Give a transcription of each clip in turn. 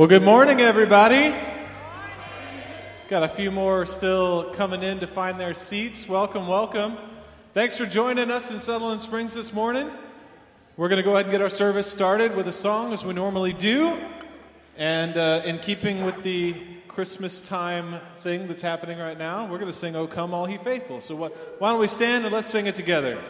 Well, good morning, everybody. Got a few more still coming in to find their seats. Welcome, welcome. Thanks for joining us in Sutherland Springs this morning. We're going to go ahead and get our service started with a song as we normally do. And uh, in keeping with the Christmas time thing that's happening right now, we're going to sing, Oh Come All Ye Faithful. So what, why don't we stand and let's sing it together?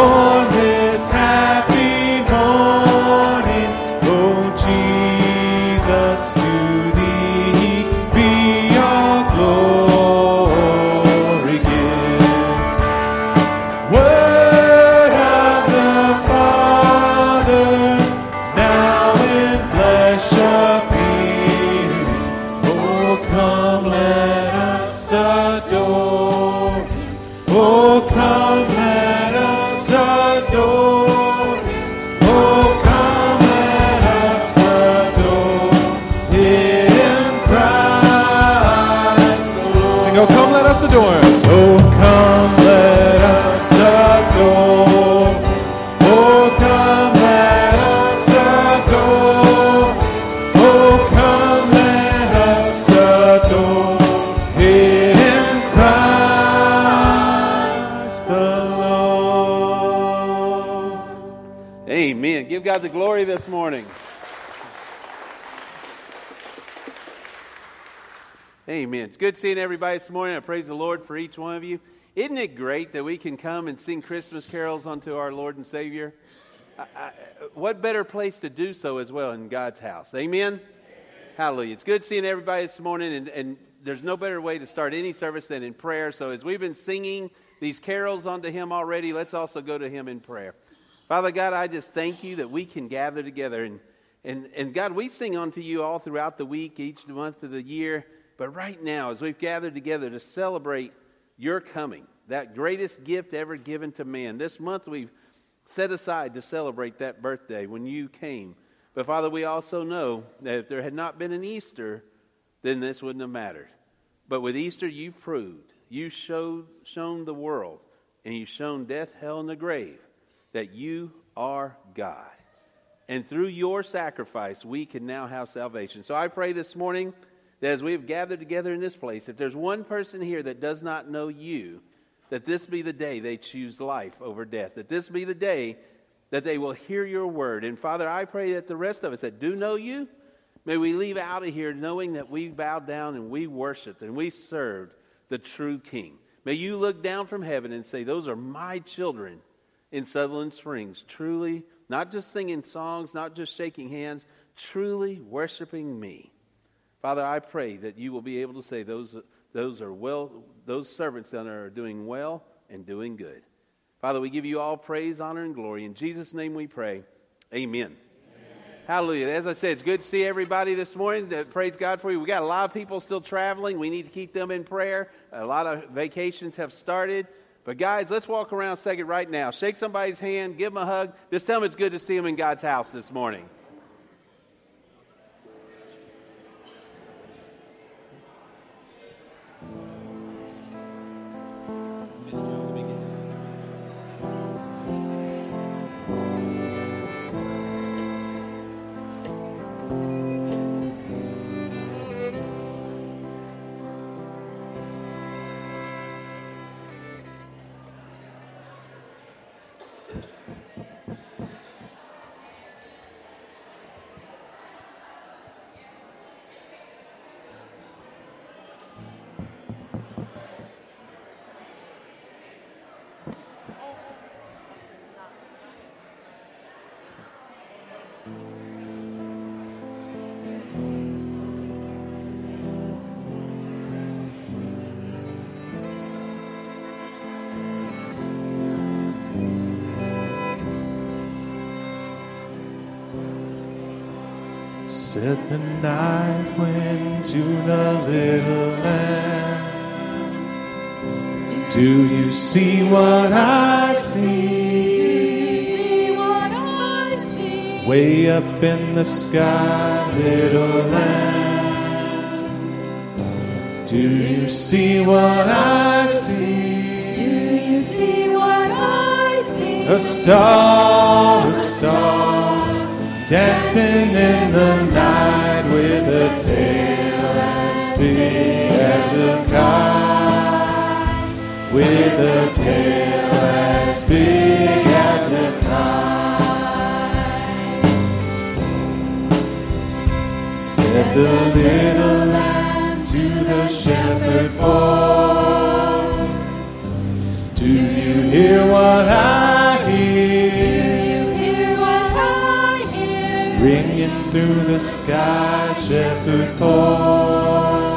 Born Amen. It's good seeing everybody this morning. I praise the Lord for each one of you. Isn't it great that we can come and sing Christmas carols unto our Lord and Savior? I, I, what better place to do so as well in God's house? Amen? Hallelujah. It's good seeing everybody this morning, and, and there's no better way to start any service than in prayer. So, as we've been singing these carols unto Him already, let's also go to Him in prayer. Father God, I just thank you that we can gather together. And, and, and God, we sing unto you all throughout the week, each month of the year. But right now, as we've gathered together to celebrate your coming, that greatest gift ever given to man, this month we've set aside to celebrate that birthday when you came. But Father, we also know that if there had not been an Easter, then this wouldn't have mattered. But with Easter, you proved, you showed, shown the world, and you've shown death, hell, and the grave that you are God. And through your sacrifice, we can now have salvation. So I pray this morning that as we have gathered together in this place, if there's one person here that does not know you, that this be the day they choose life over death, that this be the day that they will hear your word. And Father, I pray that the rest of us that do know you, may we leave out of here knowing that we bowed down and we worshiped and we served the true King. May you look down from heaven and say, Those are my children in Sutherland Springs, truly, not just singing songs, not just shaking hands, truly worshiping me. Father, I pray that you will be able to say those, those are well, those servants down there are doing well and doing good. Father, we give you all praise, honor, and glory. In Jesus' name we pray. Amen. Hallelujah. As I said, it's good to see everybody this morning. That praise God for you. We got a lot of people still traveling. We need to keep them in prayer. A lot of vacations have started. But guys, let's walk around a second right now. Shake somebody's hand, give them a hug. Just tell them it's good to see them in God's house this morning. Said the night wind to the little lamb. Do you see what I see? See what I see? Way up in the sky, little lamb. Do you see what I see? Do you see what I see? A star, a star dancing in the night with a tail as big as a kite, with a tail as big as a kite. Said the little lamb to the shepherd boy, Do you hear what I ringing through the sky, shepherd boy.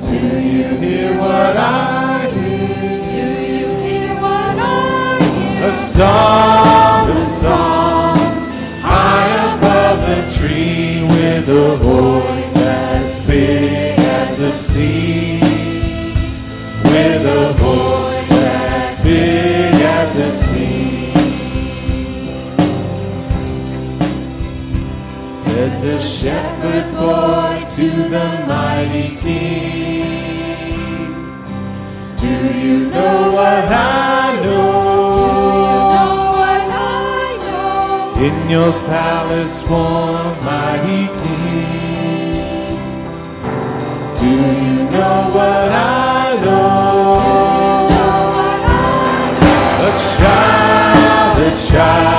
Do you hear what I hear? Do you hear what I hear? A song, a song, high above the tree, with a voice as big as the sea, shepherd boy to the mighty king, Do you know what I know? what I know? In your palace, warm, mighty king. Do you know what I know? A child, a child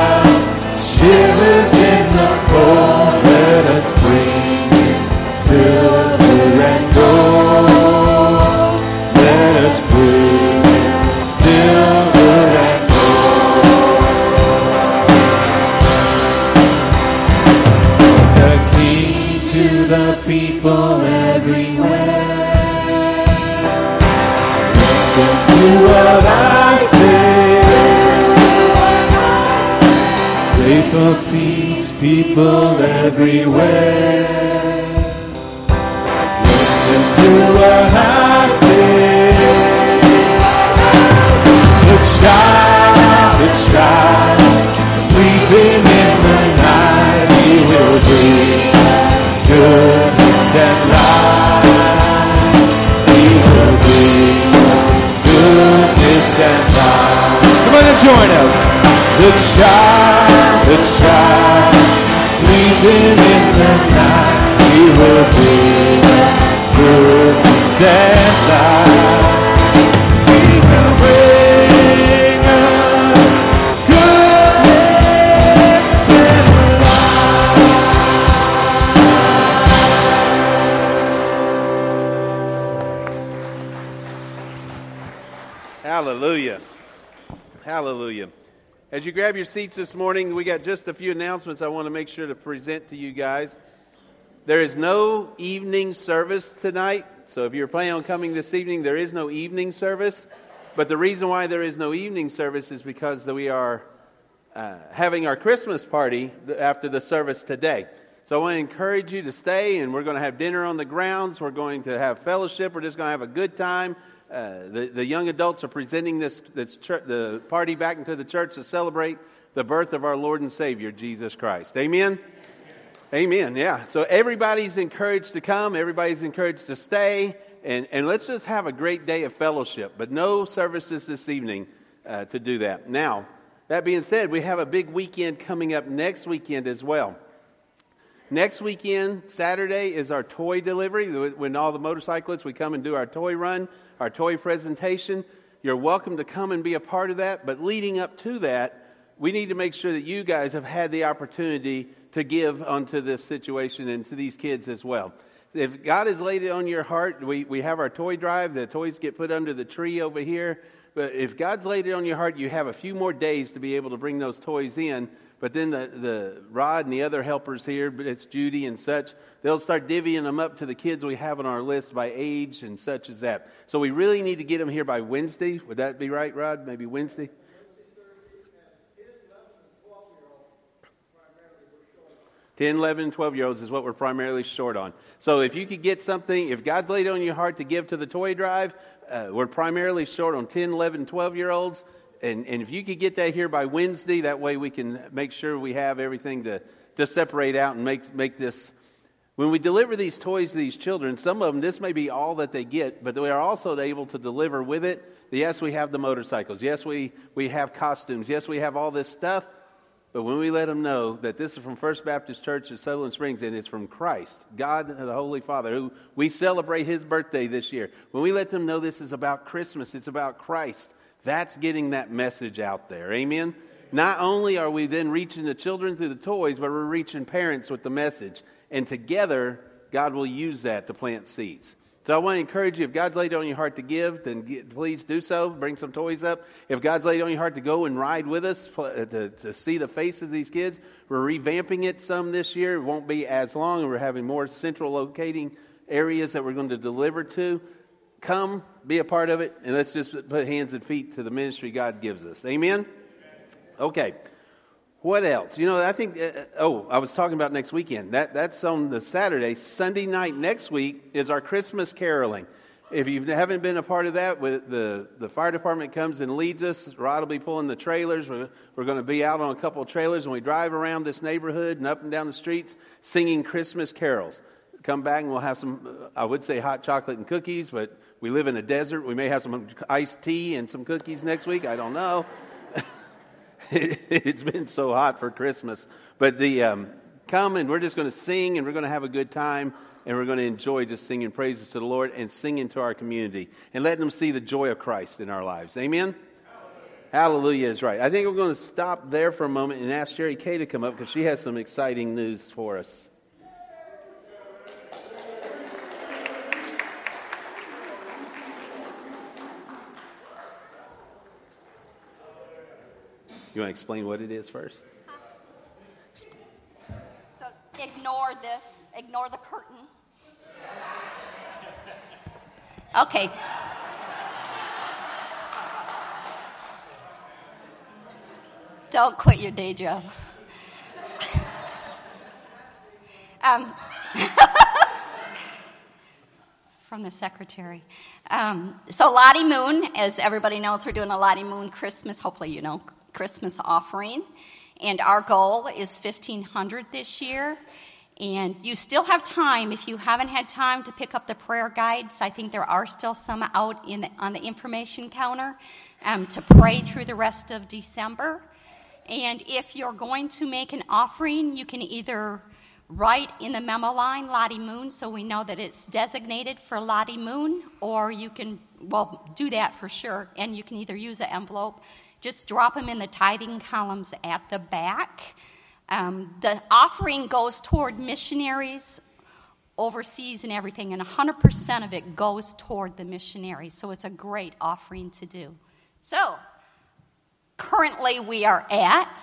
seats this morning, we got just a few announcements I want to make sure to present to you guys. There is no evening service tonight, so if you're planning on coming this evening, there is no evening service. But the reason why there is no evening service is because we are uh, having our Christmas party after the service today. So I want to encourage you to stay, and we're going to have dinner on the grounds. We're going to have fellowship. We're just going to have a good time. Uh, the, the young adults are presenting this, this the party back into the church to celebrate the birth of our Lord and Savior, Jesus Christ. Amen? Amen. Yeah. So everybody's encouraged to come, everybody's encouraged to stay, and, and let's just have a great day of fellowship. But no services this evening uh, to do that. Now, that being said, we have a big weekend coming up next weekend as well. Next weekend, Saturday, is our toy delivery. When all the motorcyclists, we come and do our toy run, our toy presentation. You're welcome to come and be a part of that. But leading up to that, we need to make sure that you guys have had the opportunity to give unto this situation and to these kids as well. If God has laid it on your heart, we, we have our toy drive. The toys get put under the tree over here. But if God's laid it on your heart, you have a few more days to be able to bring those toys in but then the, the Rod and the other helpers here, but it's Judy and such, they'll start divvying them up to the kids we have on our list by age and such as that. So we really need to get them here by Wednesday. Would that be right, Rod? Maybe Wednesday? 10, 11, 12 year olds is what we're primarily short on. So if you could get something, if God's laid on your heart to give to the toy drive, uh, we're primarily short on 10, 11, 12 year olds and, and if you could get that here by Wednesday, that way we can make sure we have everything to, to separate out and make, make this. When we deliver these toys to these children, some of them, this may be all that they get, but we are also able to deliver with it. Yes, we have the motorcycles. Yes, we, we have costumes. Yes, we have all this stuff. But when we let them know that this is from First Baptist Church of Sutherland Springs and it's from Christ, God the Holy Father, who we celebrate his birthday this year, when we let them know this is about Christmas, it's about Christ, that's getting that message out there. Amen? Not only are we then reaching the children through the toys, but we're reaching parents with the message. And together, God will use that to plant seeds. So I want to encourage you, if God's laid it on your heart to give, then get, please do so. Bring some toys up. If God's laid it on your heart to go and ride with us uh, to, to see the faces of these kids, we're revamping it some this year. It won't be as long, and we're having more central locating areas that we're going to deliver to come, be a part of it, and let's just put hands and feet to the ministry God gives us. Amen? Okay. What else? You know, I think, uh, oh, I was talking about next weekend. That, that's on the Saturday. Sunday night next week is our Christmas caroling. If you haven't been a part of that, the, the fire department comes and leads us. Rod will be pulling the trailers. We're, we're going to be out on a couple of trailers, and we drive around this neighborhood and up and down the streets singing Christmas carols. Come back, and we'll have some, I would say hot chocolate and cookies, but we live in a desert. We may have some iced tea and some cookies next week. I don't know. it's been so hot for Christmas. But the um, come and we're just going to sing and we're going to have a good time and we're going to enjoy just singing praises to the Lord and singing to our community and letting them see the joy of Christ in our lives. Amen. Hallelujah is right. I think we're going to stop there for a moment and ask Sherry Kay to come up because she has some exciting news for us. You want to explain what it is first? So ignore this, ignore the curtain. Okay. Don't quit your day job. Um, from the secretary. Um, so Lottie Moon, as everybody knows, we're doing a Lottie Moon Christmas. Hopefully, you know Christmas offering. And our goal is 1500 this year. And you still have time if you haven't had time to pick up the prayer guides. I think there are still some out in the, on the information counter um, to pray through the rest of December. And if you're going to make an offering, you can either write in the memo line Lottie Moon so we know that it's designated for Lottie Moon, or you can, well, do that for sure. And you can either use an envelope just drop them in the tithing columns at the back. Um, the offering goes toward missionaries overseas and everything, and 100% of it goes toward the missionaries. So it's a great offering to do. So, currently we are at.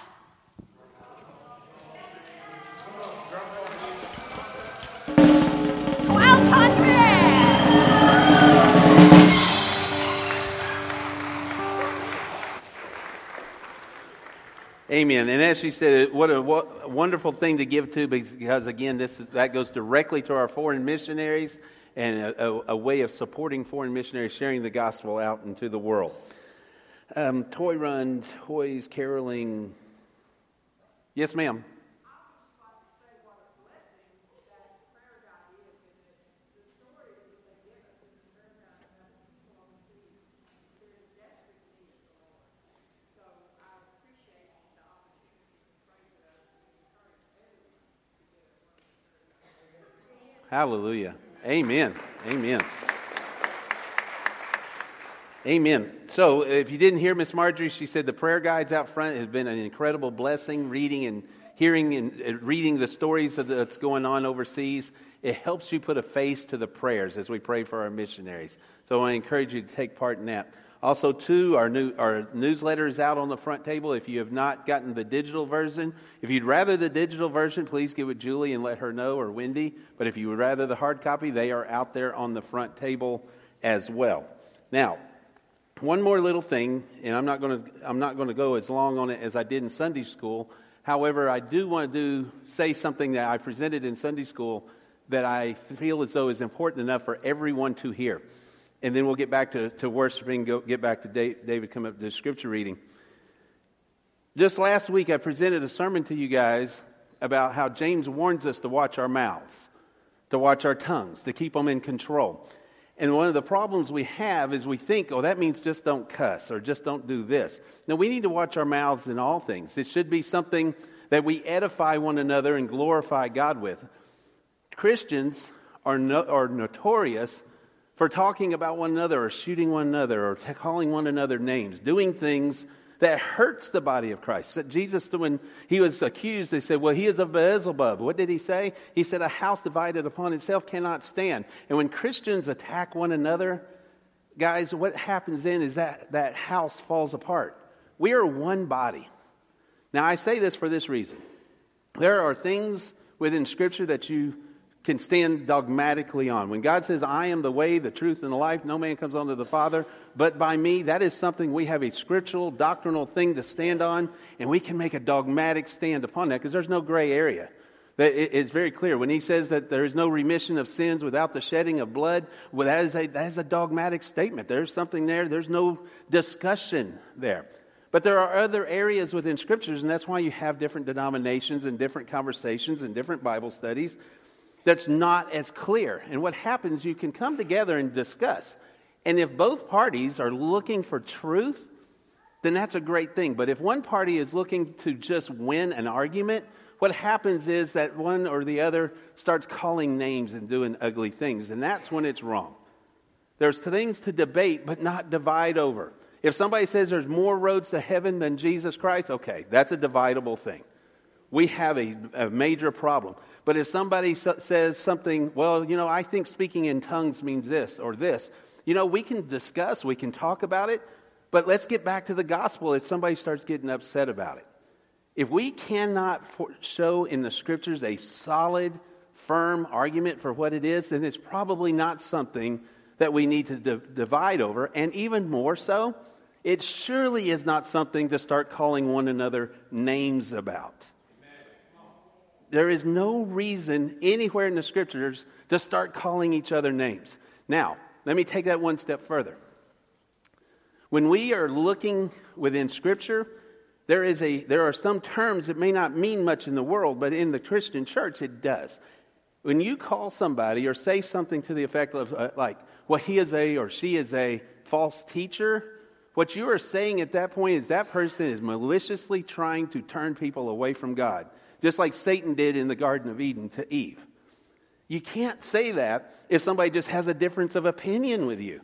Amen. And as she said, what a wo- wonderful thing to give to because, again, this is, that goes directly to our foreign missionaries and a, a, a way of supporting foreign missionaries, sharing the gospel out into the world. Um, toy run, toys, caroling. Yes, ma'am. Hallelujah. Amen. Amen. Amen. So, if you didn't hear Miss Marjorie, she said the prayer guides out front has been an incredible blessing. Reading and hearing and reading the stories of that's going on overseas, it helps you put a face to the prayers as we pray for our missionaries. So, I encourage you to take part in that. Also, too, our new our newsletter is out on the front table. If you have not gotten the digital version, if you'd rather the digital version, please get with Julie and let her know or Wendy. But if you would rather the hard copy, they are out there on the front table as well. Now, one more little thing, and I'm not going to I'm not going to go as long on it as I did in Sunday school. However, I do want to do say something that I presented in Sunday school that I feel as though is important enough for everyone to hear. And then we'll get back to, to worshiping, go, get back to David, come up to the scripture reading. Just last week, I presented a sermon to you guys about how James warns us to watch our mouths, to watch our tongues, to keep them in control. And one of the problems we have is we think, oh, that means just don't cuss or just don't do this. No, we need to watch our mouths in all things. It should be something that we edify one another and glorify God with. Christians are, no, are notorious for talking about one another or shooting one another or calling one another names, doing things that hurts the body of Christ. Jesus, when he was accused, they said, Well, he is of Beelzebub. What did he say? He said, A house divided upon itself cannot stand. And when Christians attack one another, guys, what happens then is that that house falls apart. We are one body. Now, I say this for this reason there are things within Scripture that you can stand dogmatically on. When God says, I am the way, the truth, and the life, no man comes unto the Father but by me, that is something we have a scriptural, doctrinal thing to stand on, and we can make a dogmatic stand upon that because there's no gray area. It's very clear. When he says that there is no remission of sins without the shedding of blood, well, that, is a, that is a dogmatic statement. There's something there, there's no discussion there. But there are other areas within scriptures, and that's why you have different denominations and different conversations and different Bible studies that's not as clear. And what happens, you can come together and discuss. And if both parties are looking for truth, then that's a great thing. But if one party is looking to just win an argument, what happens is that one or the other starts calling names and doing ugly things. And that's when it's wrong. There's things to debate, but not divide over. If somebody says there's more roads to heaven than Jesus Christ, okay, that's a dividable thing. We have a, a major problem. But if somebody says something, well, you know, I think speaking in tongues means this or this, you know, we can discuss, we can talk about it, but let's get back to the gospel if somebody starts getting upset about it. If we cannot show in the scriptures a solid, firm argument for what it is, then it's probably not something that we need to d- divide over. And even more so, it surely is not something to start calling one another names about. There is no reason anywhere in the scriptures to start calling each other names. Now, let me take that one step further. When we are looking within scripture, there, is a, there are some terms that may not mean much in the world, but in the Christian church, it does. When you call somebody or say something to the effect of, uh, like, well, he is a or she is a false teacher, what you are saying at that point is that person is maliciously trying to turn people away from God just like Satan did in the Garden of Eden to Eve. You can't say that if somebody just has a difference of opinion with you.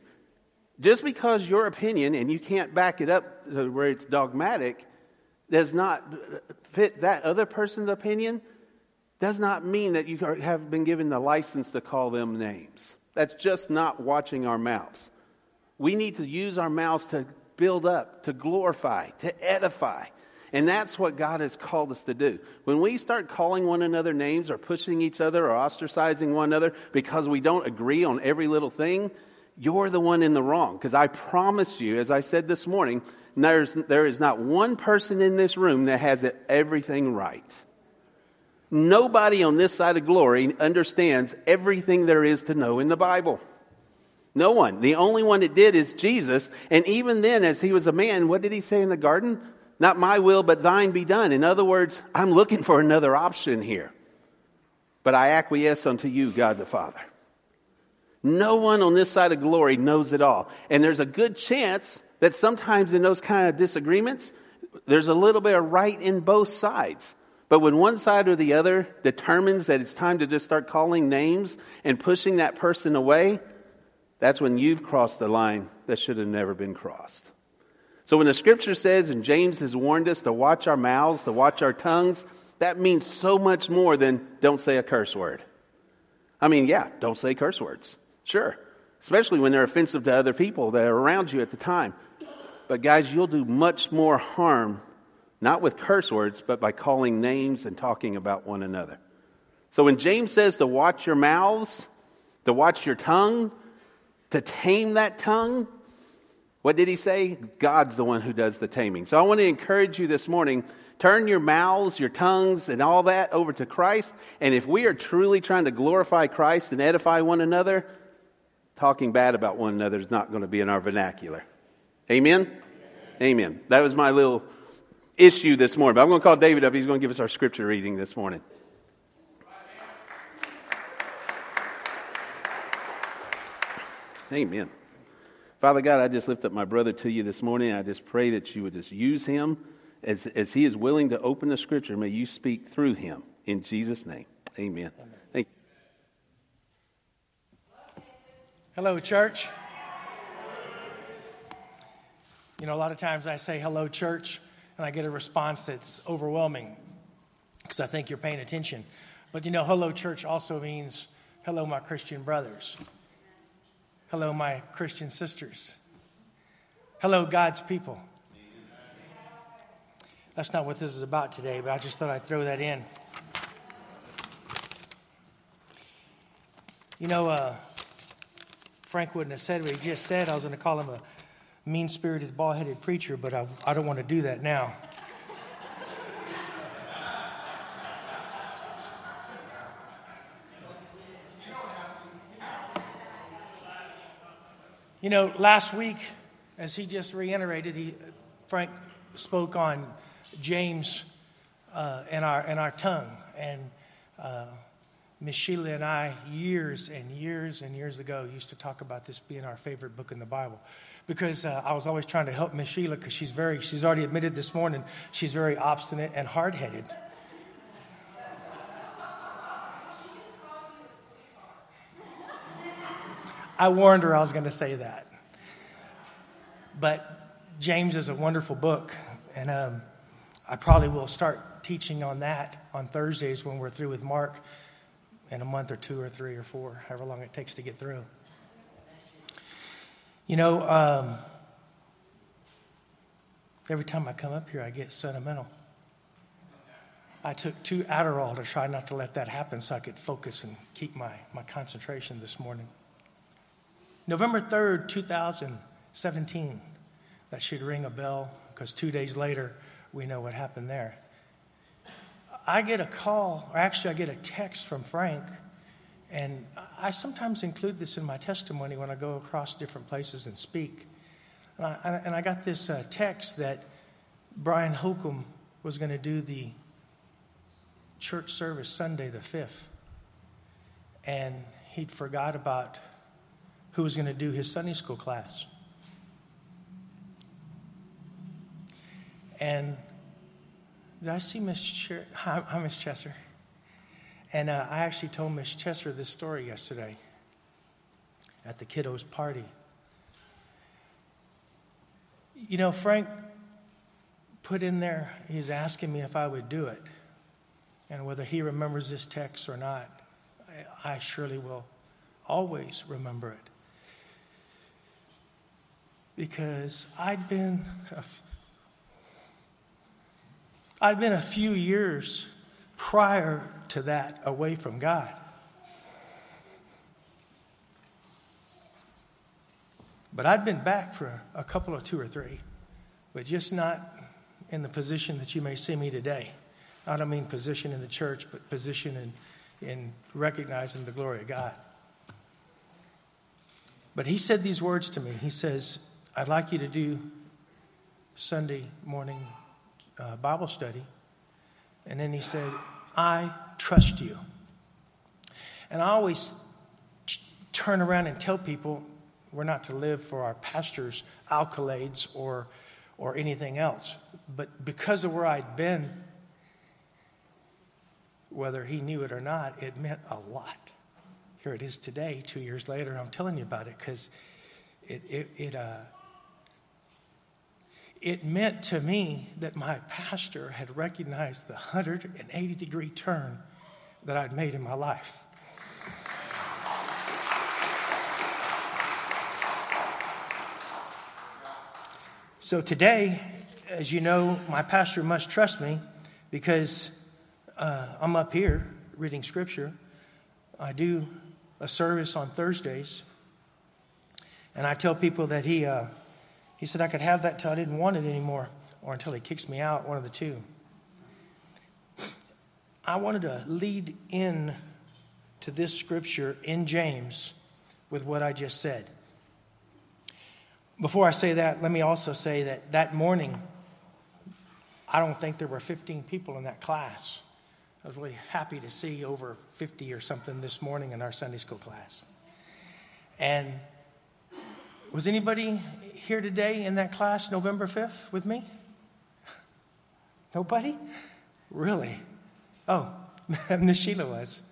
Just because your opinion, and you can't back it up to where it's dogmatic, does not fit that other person's opinion, does not mean that you have been given the license to call them names. That's just not watching our mouths. We need to use our mouths to build up, to glorify, to edify, and that's what God has called us to do. When we start calling one another names or pushing each other or ostracizing one another because we don't agree on every little thing, you're the one in the wrong. Because I promise you, as I said this morning, there's, there is not one person in this room that has everything right. Nobody on this side of glory understands everything there is to know in the Bible. No one. The only one that did is Jesus. And even then, as he was a man, what did he say in the garden? Not my will, but thine be done. In other words, I'm looking for another option here. But I acquiesce unto you, God the Father. No one on this side of glory knows it all. And there's a good chance that sometimes in those kind of disagreements, there's a little bit of right in both sides. But when one side or the other determines that it's time to just start calling names and pushing that person away, that's when you've crossed the line that should have never been crossed. So when the scripture says, and James has warned us to watch our mouths, to watch our tongues, that means so much more than don't say a curse word. I mean, yeah, don't say curse words. Sure. Especially when they're offensive to other people that are around you at the time. But guys, you'll do much more harm, not with curse words, but by calling names and talking about one another. So when James says to watch your mouths, to watch your tongue, to tame that tongue, what did he say? God's the one who does the taming. So I want to encourage you this morning turn your mouths, your tongues, and all that over to Christ. And if we are truly trying to glorify Christ and edify one another, talking bad about one another is not going to be in our vernacular. Amen? Amen. That was my little issue this morning. But I'm going to call David up. He's going to give us our scripture reading this morning. Amen. Father God, I just lift up my brother to you this morning. I just pray that you would just use him as, as he is willing to open the scripture. May you speak through him. In Jesus' name, amen. amen. Thank you. Hello, church. You know, a lot of times I say hello, church, and I get a response that's overwhelming because I think you're paying attention. But you know, hello, church also means hello, my Christian brothers. Hello, my Christian sisters. Hello, God's people. That's not what this is about today, but I just thought I'd throw that in. You know, uh, Frank wouldn't have said what he just said. I was going to call him a mean spirited, bald headed preacher, but I, I don't want to do that now. You know, last week, as he just reiterated, he, Frank spoke on James uh, and, our, and our tongue. And uh, Miss Sheila and I, years and years and years ago, used to talk about this being our favorite book in the Bible. Because uh, I was always trying to help Miss Sheila because she's very, she's already admitted this morning, she's very obstinate and hard headed. I warned her I was going to say that. But James is a wonderful book, and um, I probably will start teaching on that on Thursdays when we're through with Mark in a month or two or three or four, however long it takes to get through. You know, um, every time I come up here, I get sentimental. I took two Adderall to try not to let that happen so I could focus and keep my, my concentration this morning. November 3rd, 2017. That should ring a bell because two days later, we know what happened there. I get a call, or actually, I get a text from Frank, and I sometimes include this in my testimony when I go across different places and speak. And I, and I got this uh, text that Bryan Holcombe was going to do the church service Sunday the 5th, and he'd forgot about who was going to do his Sunday school class. And did I see Miss Cher- Hi, hi, Miss Chesser. And uh, I actually told Miss Chesser this story yesterday at the kiddos' party. You know, Frank put in there, he's asking me if I would do it. And whether he remembers this text or not, I surely will always remember it because I'd been a, I'd been a few years prior to that away from God. But I'd been back for a couple of two or three, but just not in the position that you may see me today. I don't mean position in the church, but position in, in recognizing the glory of God. But he said these words to me. He says, I'd like you to do Sunday morning uh, Bible study. And then he said, I trust you. And I always ch- turn around and tell people we're not to live for our pastor's accolades or, or anything else. But because of where I'd been, whether he knew it or not, it meant a lot. Here it is today, two years later. I'm telling you about it because it, it, it, uh, it meant to me that my pastor had recognized the 180 degree turn that I'd made in my life. So today, as you know, my pastor must trust me because uh, I'm up here reading scripture. I do a service on Thursdays, and I tell people that he, uh, he said I could have that till I didn't want it anymore, or until he kicks me out, one of the two. I wanted to lead in to this scripture in James with what I just said. Before I say that, let me also say that that morning, I don't think there were 15 people in that class. I was really happy to see over 50 or something this morning in our Sunday school class. And was anybody here today in that class November 5th with me? Nobody? Really? Oh, Miss Sheila was.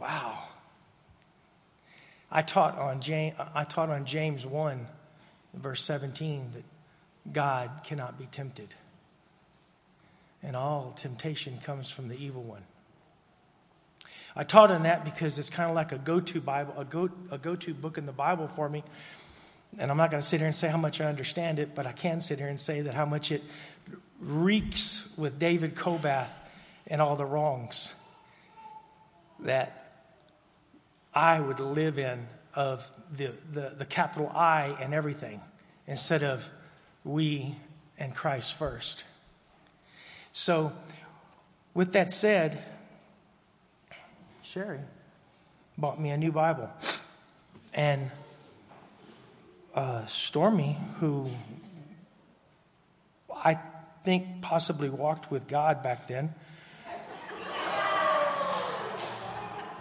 Wow. I taught on James, I taught on James 1, verse 17, that God cannot be tempted. And all temptation comes from the evil one. I taught on that because it's kind of like a go-to Bible, a go a go-to book in the Bible for me. And I'm not going to sit here and say how much I understand it, but I can sit here and say that how much it reeks with David Colbath and all the wrongs that I would live in of the, the, the capital I and everything instead of we and Christ first. So, with that said, Sherry bought me a new Bible. And uh, Stormy, who I think possibly walked with God back then,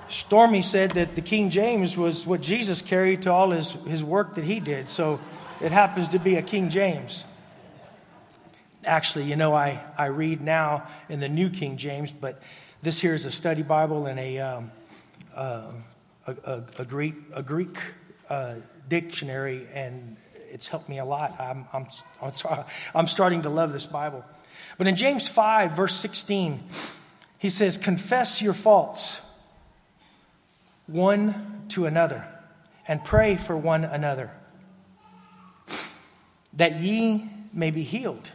Stormy said that the King James was what Jesus carried to all his, his work that he did. So it happens to be a King James. Actually, you know, I, I read now in the New King James, but this here is a study Bible and a, um, uh, a, a, a, Greek, a Greek uh, dictionary, and it's helped me a lot. I'm, I'm, I'm starting to love this Bible. But in James 5, verse 16, he says, Confess your faults one to another and pray for one another that ye may be healed.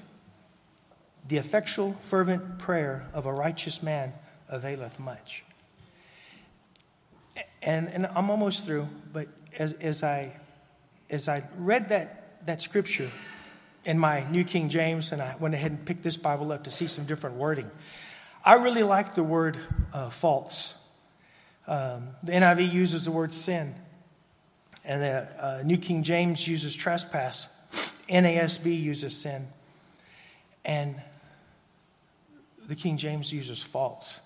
The effectual, fervent prayer of a righteous man availeth much. And, and I'm almost through, but as, as, I, as I read that, that scripture in my New King James, and I went ahead and picked this Bible up to see some different wording, I really like the word uh, false. Um, the NIV uses the word sin, and the uh, New King James uses trespass. NASB uses sin, and the King James uses faults.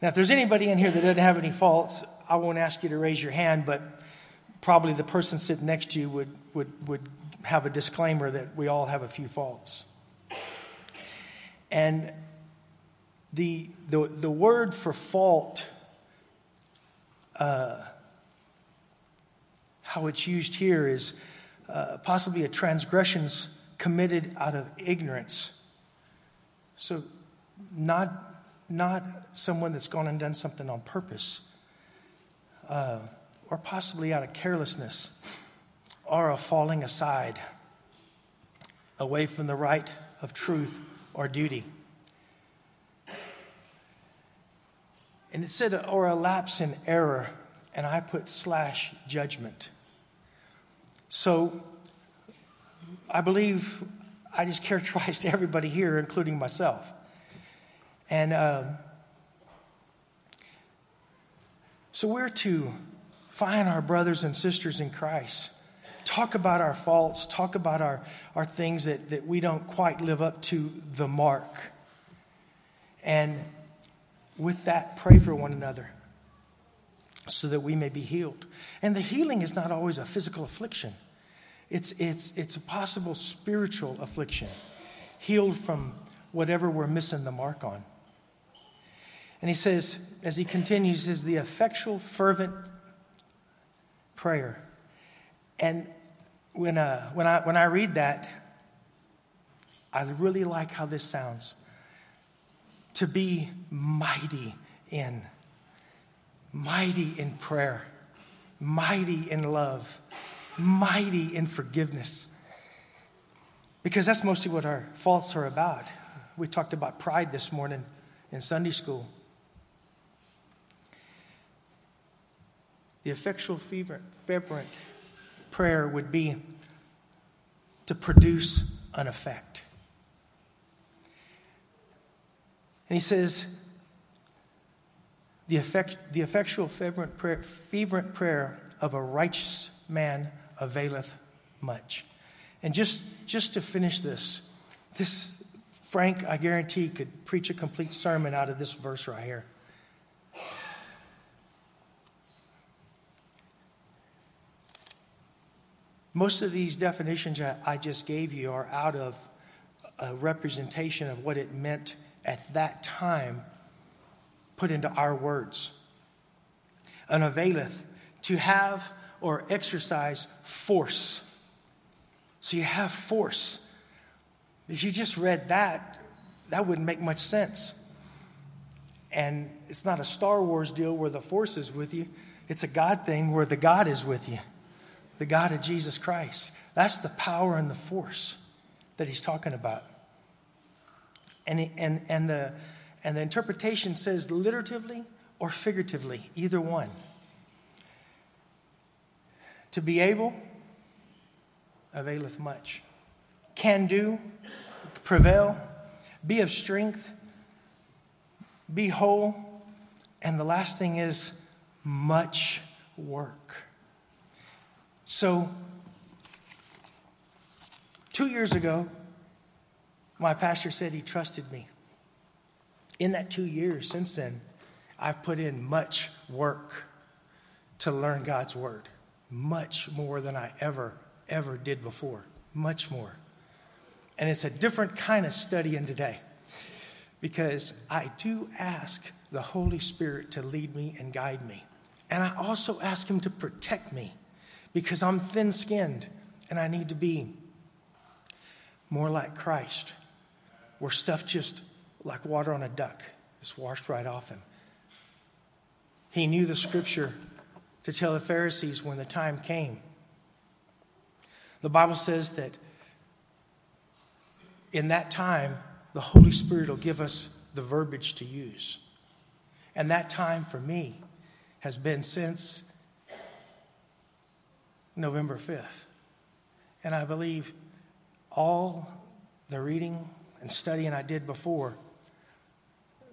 Now, if there's anybody in here that doesn't have any faults, I won't ask you to raise your hand, but probably the person sitting next to you would, would, would have a disclaimer that we all have a few faults. And the, the, the word for fault uh, how it's used here is uh, possibly a transgressions committed out of ignorance. So, not, not someone that's gone and done something on purpose, uh, or possibly out of carelessness, or a falling aside away from the right of truth or duty. And it said, or a lapse in error, and I put slash judgment. So I believe I just characterized everybody here, including myself. And um, so we're to find our brothers and sisters in Christ, talk about our faults, talk about our, our things that, that we don't quite live up to the mark. And with that, pray for one another so that we may be healed. And the healing is not always a physical affliction. It's, it's, it's a possible spiritual affliction, healed from whatever we're missing the mark on. And he says, as he continues, is the effectual, fervent prayer. And when, uh, when, I, when I read that, I really like how this sounds. To be mighty in, mighty in prayer, mighty in love, mighty in forgiveness. Because that's mostly what our faults are about. We talked about pride this morning in Sunday school. The effectual, fervent prayer would be to produce an effect. And he says, the, effect, the effectual, fervent prayer, fervent prayer of a righteous man availeth much. And just, just to finish this, this, Frank, I guarantee, could preach a complete sermon out of this verse right here. Most of these definitions I just gave you are out of a representation of what it meant at that time, put into our words. An availeth, to have or exercise force. So you have force. If you just read that, that wouldn't make much sense. And it's not a Star Wars deal where the force is with you, it's a God thing where the God is with you, the God of Jesus Christ. That's the power and the force that he's talking about. And, and, and, the, and the interpretation says literatively or figuratively, either one. To be able availeth much. Can do, prevail, be of strength, be whole, and the last thing is much work. So, two years ago, my pastor said he trusted me. In that two years since then, I've put in much work to learn God's word much more than I ever, ever did before. Much more. And it's a different kind of studying today because I do ask the Holy Spirit to lead me and guide me. And I also ask Him to protect me because I'm thin skinned and I need to be more like Christ, where stuff just like water on a duck is washed right off Him. He knew the scripture to tell the Pharisees when the time came. The Bible says that in that time, the Holy Spirit will give us the verbiage to use. And that time for me has been since November 5th. And I believe all the reading and studying I did before,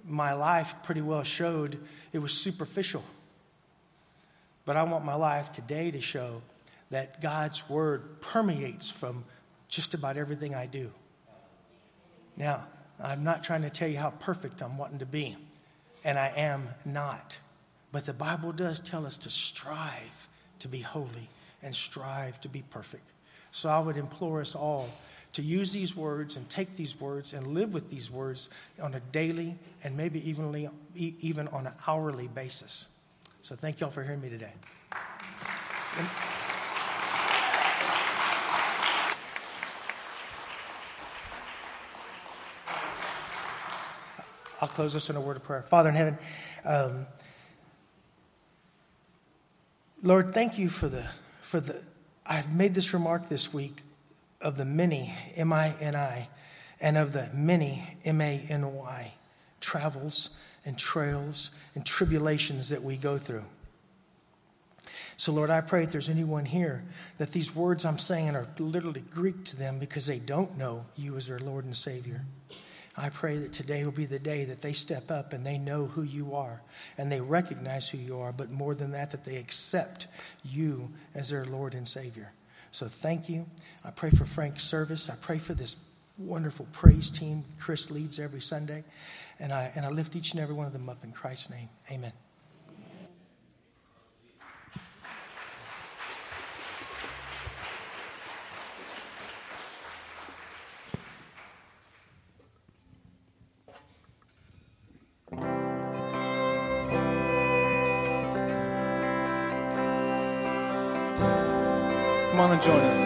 my life pretty well showed it was superficial. But I want my life today to show that God's word permeates from just about everything I do. Now, I'm not trying to tell you how perfect I'm wanting to be, and I am not. But the Bible does tell us to strive to be holy and strive to be perfect. So I would implore us all to use these words and take these words and live with these words on a daily and maybe evenly, even on an hourly basis. So thank y'all for hearing me today. I'll close this in a word of prayer. Father in heaven, um, Lord, thank you for the for the. I've made this remark this week of the many M I N I, and of the many M A N Y travels and trails and tribulations that we go through. So, Lord, I pray if there's anyone here that these words I'm saying are literally Greek to them because they don't know you as their Lord and Savior. I pray that today will be the day that they step up and they know who you are and they recognize who you are, but more than that, that they accept you as their Lord and Savior. So thank you. I pray for Frank's service. I pray for this wonderful praise team Chris leads every Sunday. And I, and I lift each and every one of them up in Christ's name. Amen. Come on and join us.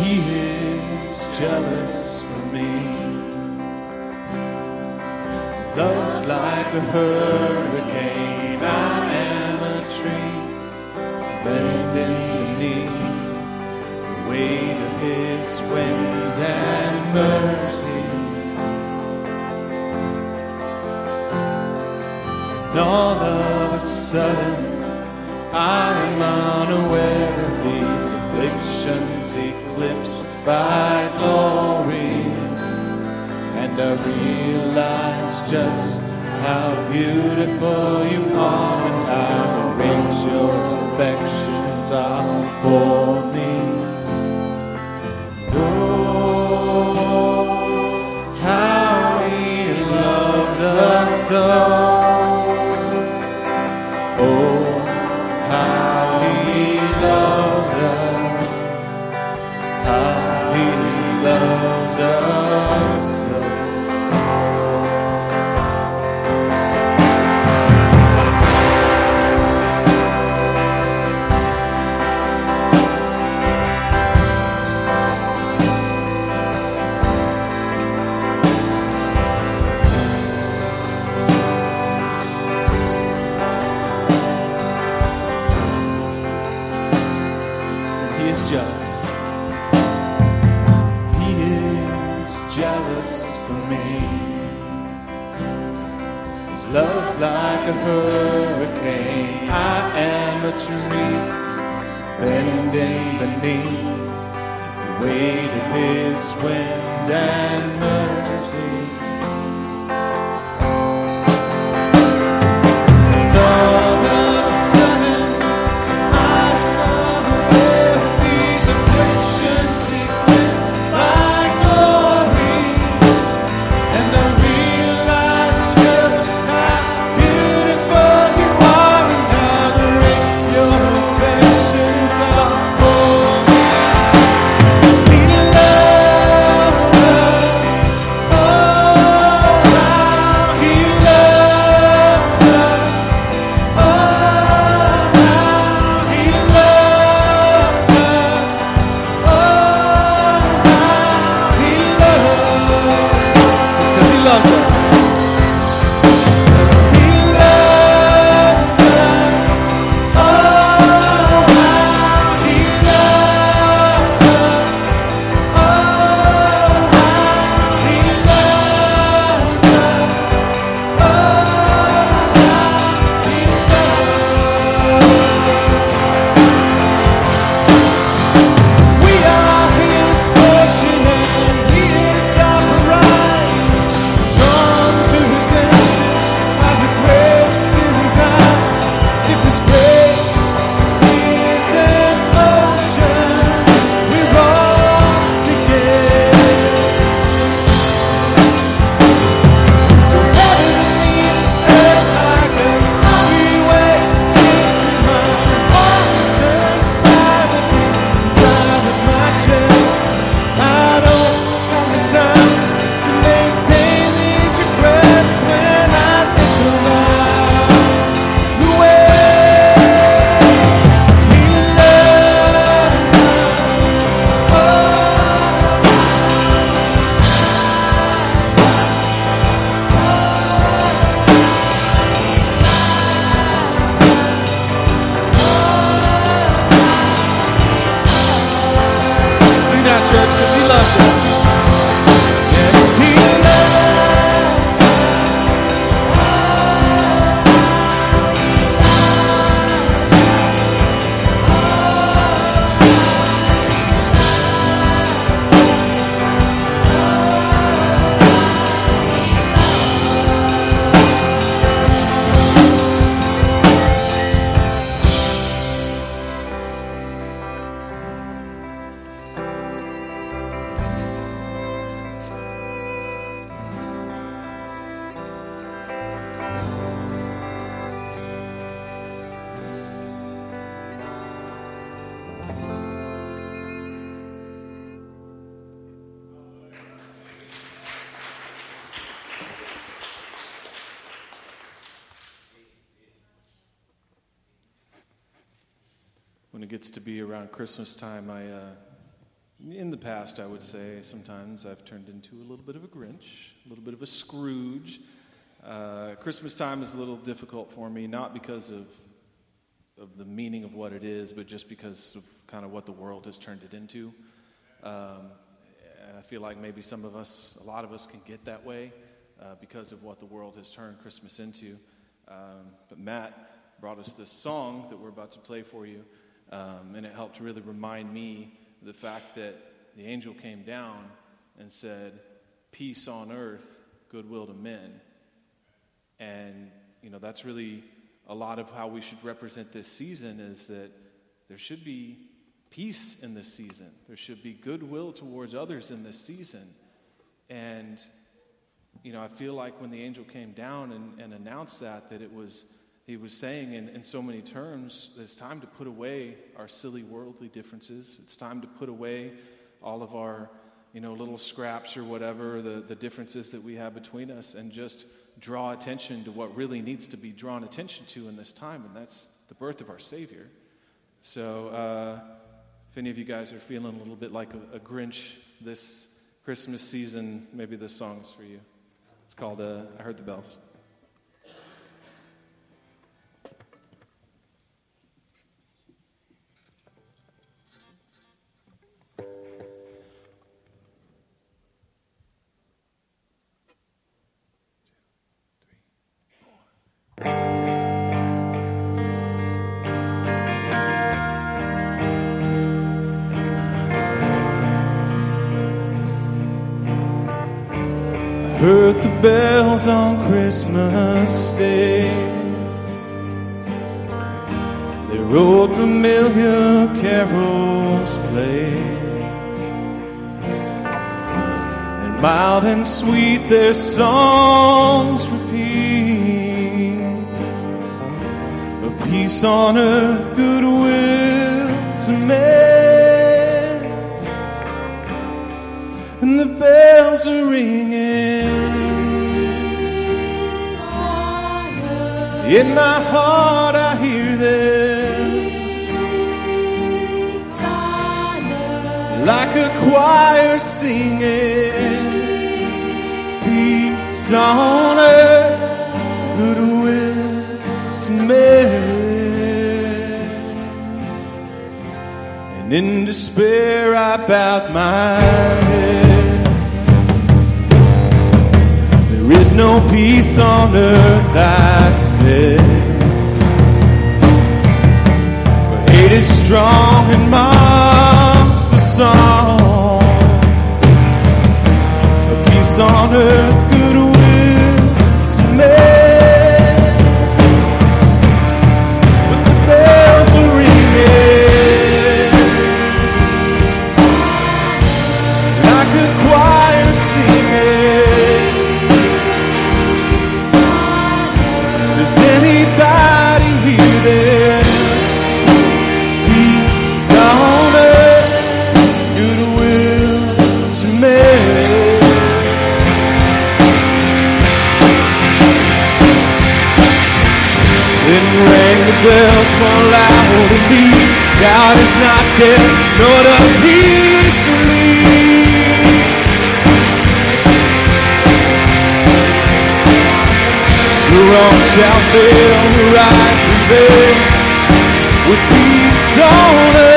He is jealous for me. Love's like a hurricane. Realize just how beautiful Christmas time, I, uh, in the past, I would say sometimes I've turned into a little bit of a Grinch, a little bit of a Scrooge. Uh, Christmas time is a little difficult for me, not because of of the meaning of what it is, but just because of kind of what the world has turned it into. Um, I feel like maybe some of us, a lot of us, can get that way uh, because of what the world has turned Christmas into. Um, but Matt brought us this song that we're about to play for you, um, and it helped to really remind me the fact that the angel came down and said, "Peace on earth, goodwill to men." And you know that's really a lot of how we should represent this season is that there should be peace in this season. There should be goodwill towards others in this season. And, you know, I feel like when the angel came down and, and announced that, that it was, he was saying in, in so many terms, it's time to put away our silly worldly differences. It's time to put away all of our, you know, little scraps or whatever, the, the differences that we have between us, and just draw attention to what really needs to be drawn attention to in this time, and that's the birth of our Savior. So, uh, if any of you guys are feeling a little bit like a, a Grinch this Christmas season, maybe this song's for you. It's called uh, I Heard the Bells. On Christmas Day. Their old familiar carols play. And mild and sweet their songs repeat. Of peace on earth, goodwill to men. And the bells are ringing. In my heart, I hear them like a choir singing. Peace on earth, goodwill to men. And in despair, I bowed my head. Is no peace on earth, I said. But hate is strong and mocks the song. A peace on earth, goodwill to men. But the bells are ringing bells more loud and deep. God is not dead, nor does he sleep. The wrong shall fail, the right prevail. With peace on earth,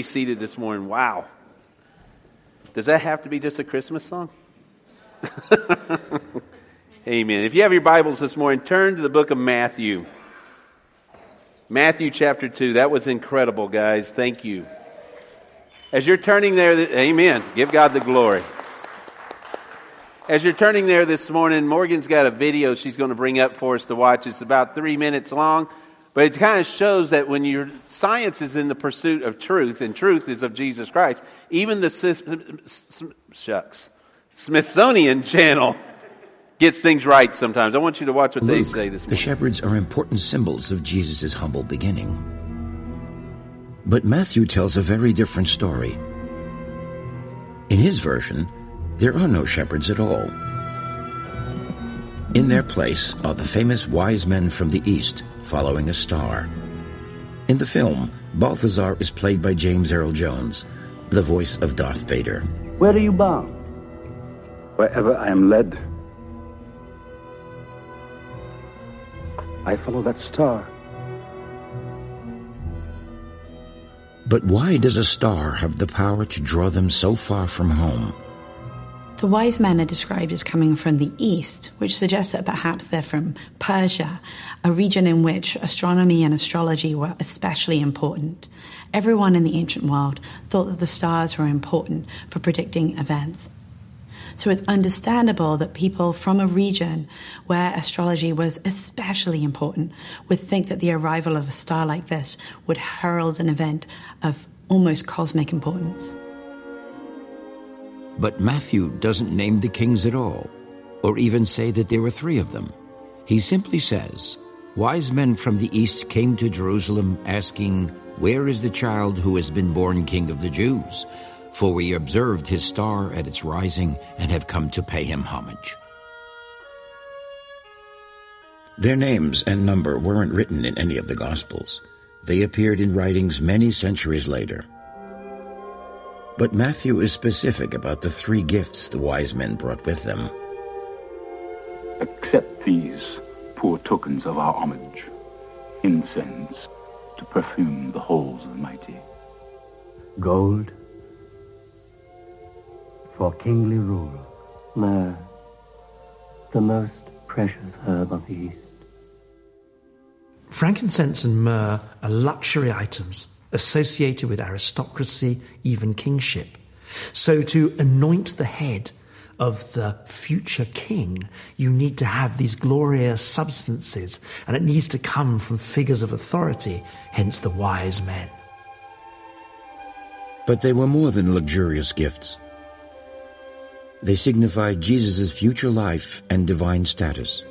be seated this morning. Wow. Does that have to be just a Christmas song? Amen. If you have your Bibles this morning, turn to the book of Matthew. Matthew chapter 2. That was incredible, guys. Thank you. As you're turning there, amen. Give God the glory. As you're turning there this morning, Morgan's got a video she's going to bring up for us to watch. It's about three minutes long, but it kind of shows that when your science is in the pursuit of truth, and truth is of Jesus Christ, even the shucks, Smithsonian Channel gets things right sometimes. I want you to watch what they say this morning. the shepherds are important symbols of Jesus' humble beginning. But Matthew tells a very different story. In his version, there are no shepherds at all. In their place are the famous wise men from the east following a star. In the film, Balthazar is played by James Earl Jones, the voice of Darth Vader. Where are you bound? Wherever I am led, I follow that star. But why does a star have the power to draw them so far from home? The wise men are described as coming from the east, which suggests that perhaps they're from Persia, a region in which astronomy and astrology were especially important. Everyone in the ancient world thought that the stars were important for predicting events. So it's understandable that people from a region where astrology was especially important would think that the arrival of a star like this would herald an event of almost cosmic importance. But Matthew doesn't name the kings at all, or even say that there were three of them. He simply says, Wise men from the east came to Jerusalem asking, Where is the child who has been born king of the Jews? For we observed his star at its rising and have come to pay him homage. Their names and number weren't written in any of the Gospels. They appeared in writings many centuries later. But Matthew is specific about the three gifts the wise men brought with them. Accept these poor tokens of our homage. Incense to perfume the halls of the mighty. Gold for kingly rule. Myrrh, the most precious herb of the East. Frankincense and myrrh are luxury items associated with aristocracy, even kingship. So, to anoint the head of the future king, you need to have these glorious substances, and it needs to come from figures of authority, hence the wise men. But they were more than luxurious gifts. They signified Jesus' future life and divine status.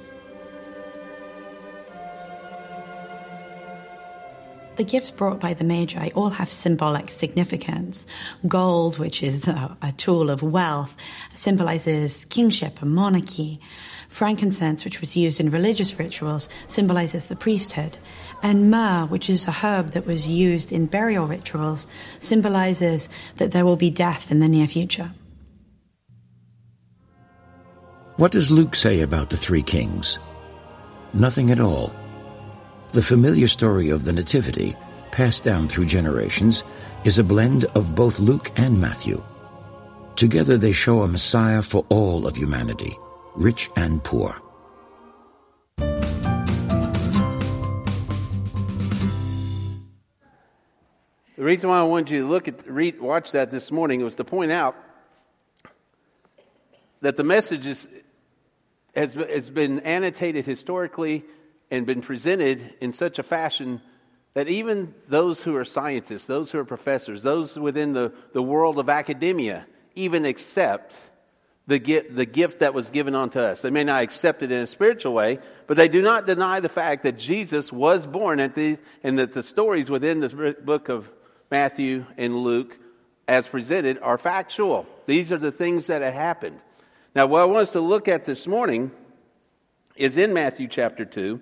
The gifts brought by the Magi all have symbolic significance. Gold, which is a, a tool of wealth, symbolizes kingship and monarchy. Frankincense, which was used in religious rituals, symbolizes the priesthood. And myrrh, which is a herb that was used in burial rituals, symbolizes that there will be death in the near future. What does Luke say about the three kings? Nothing at all. The familiar story of the Nativity, passed down through generations, is a blend of both Luke and Matthew. Together they show a Messiah for all of humanity, rich and poor. The reason why I wanted you to look at read, watch that this morning was to point out that the message is, has, has been annotated historically and been presented in such a fashion that even those who are scientists, those who are professors, those within the, the world of academia, even accept the gift, the gift that was given unto us. They may not accept it in a spiritual way, but they do not deny the fact that Jesus was born at the, and that the stories within the book of Matthew and Luke, as presented, are factual. These are the things that have happened. Now, what I want us to look at this morning is in Matthew chapter 2,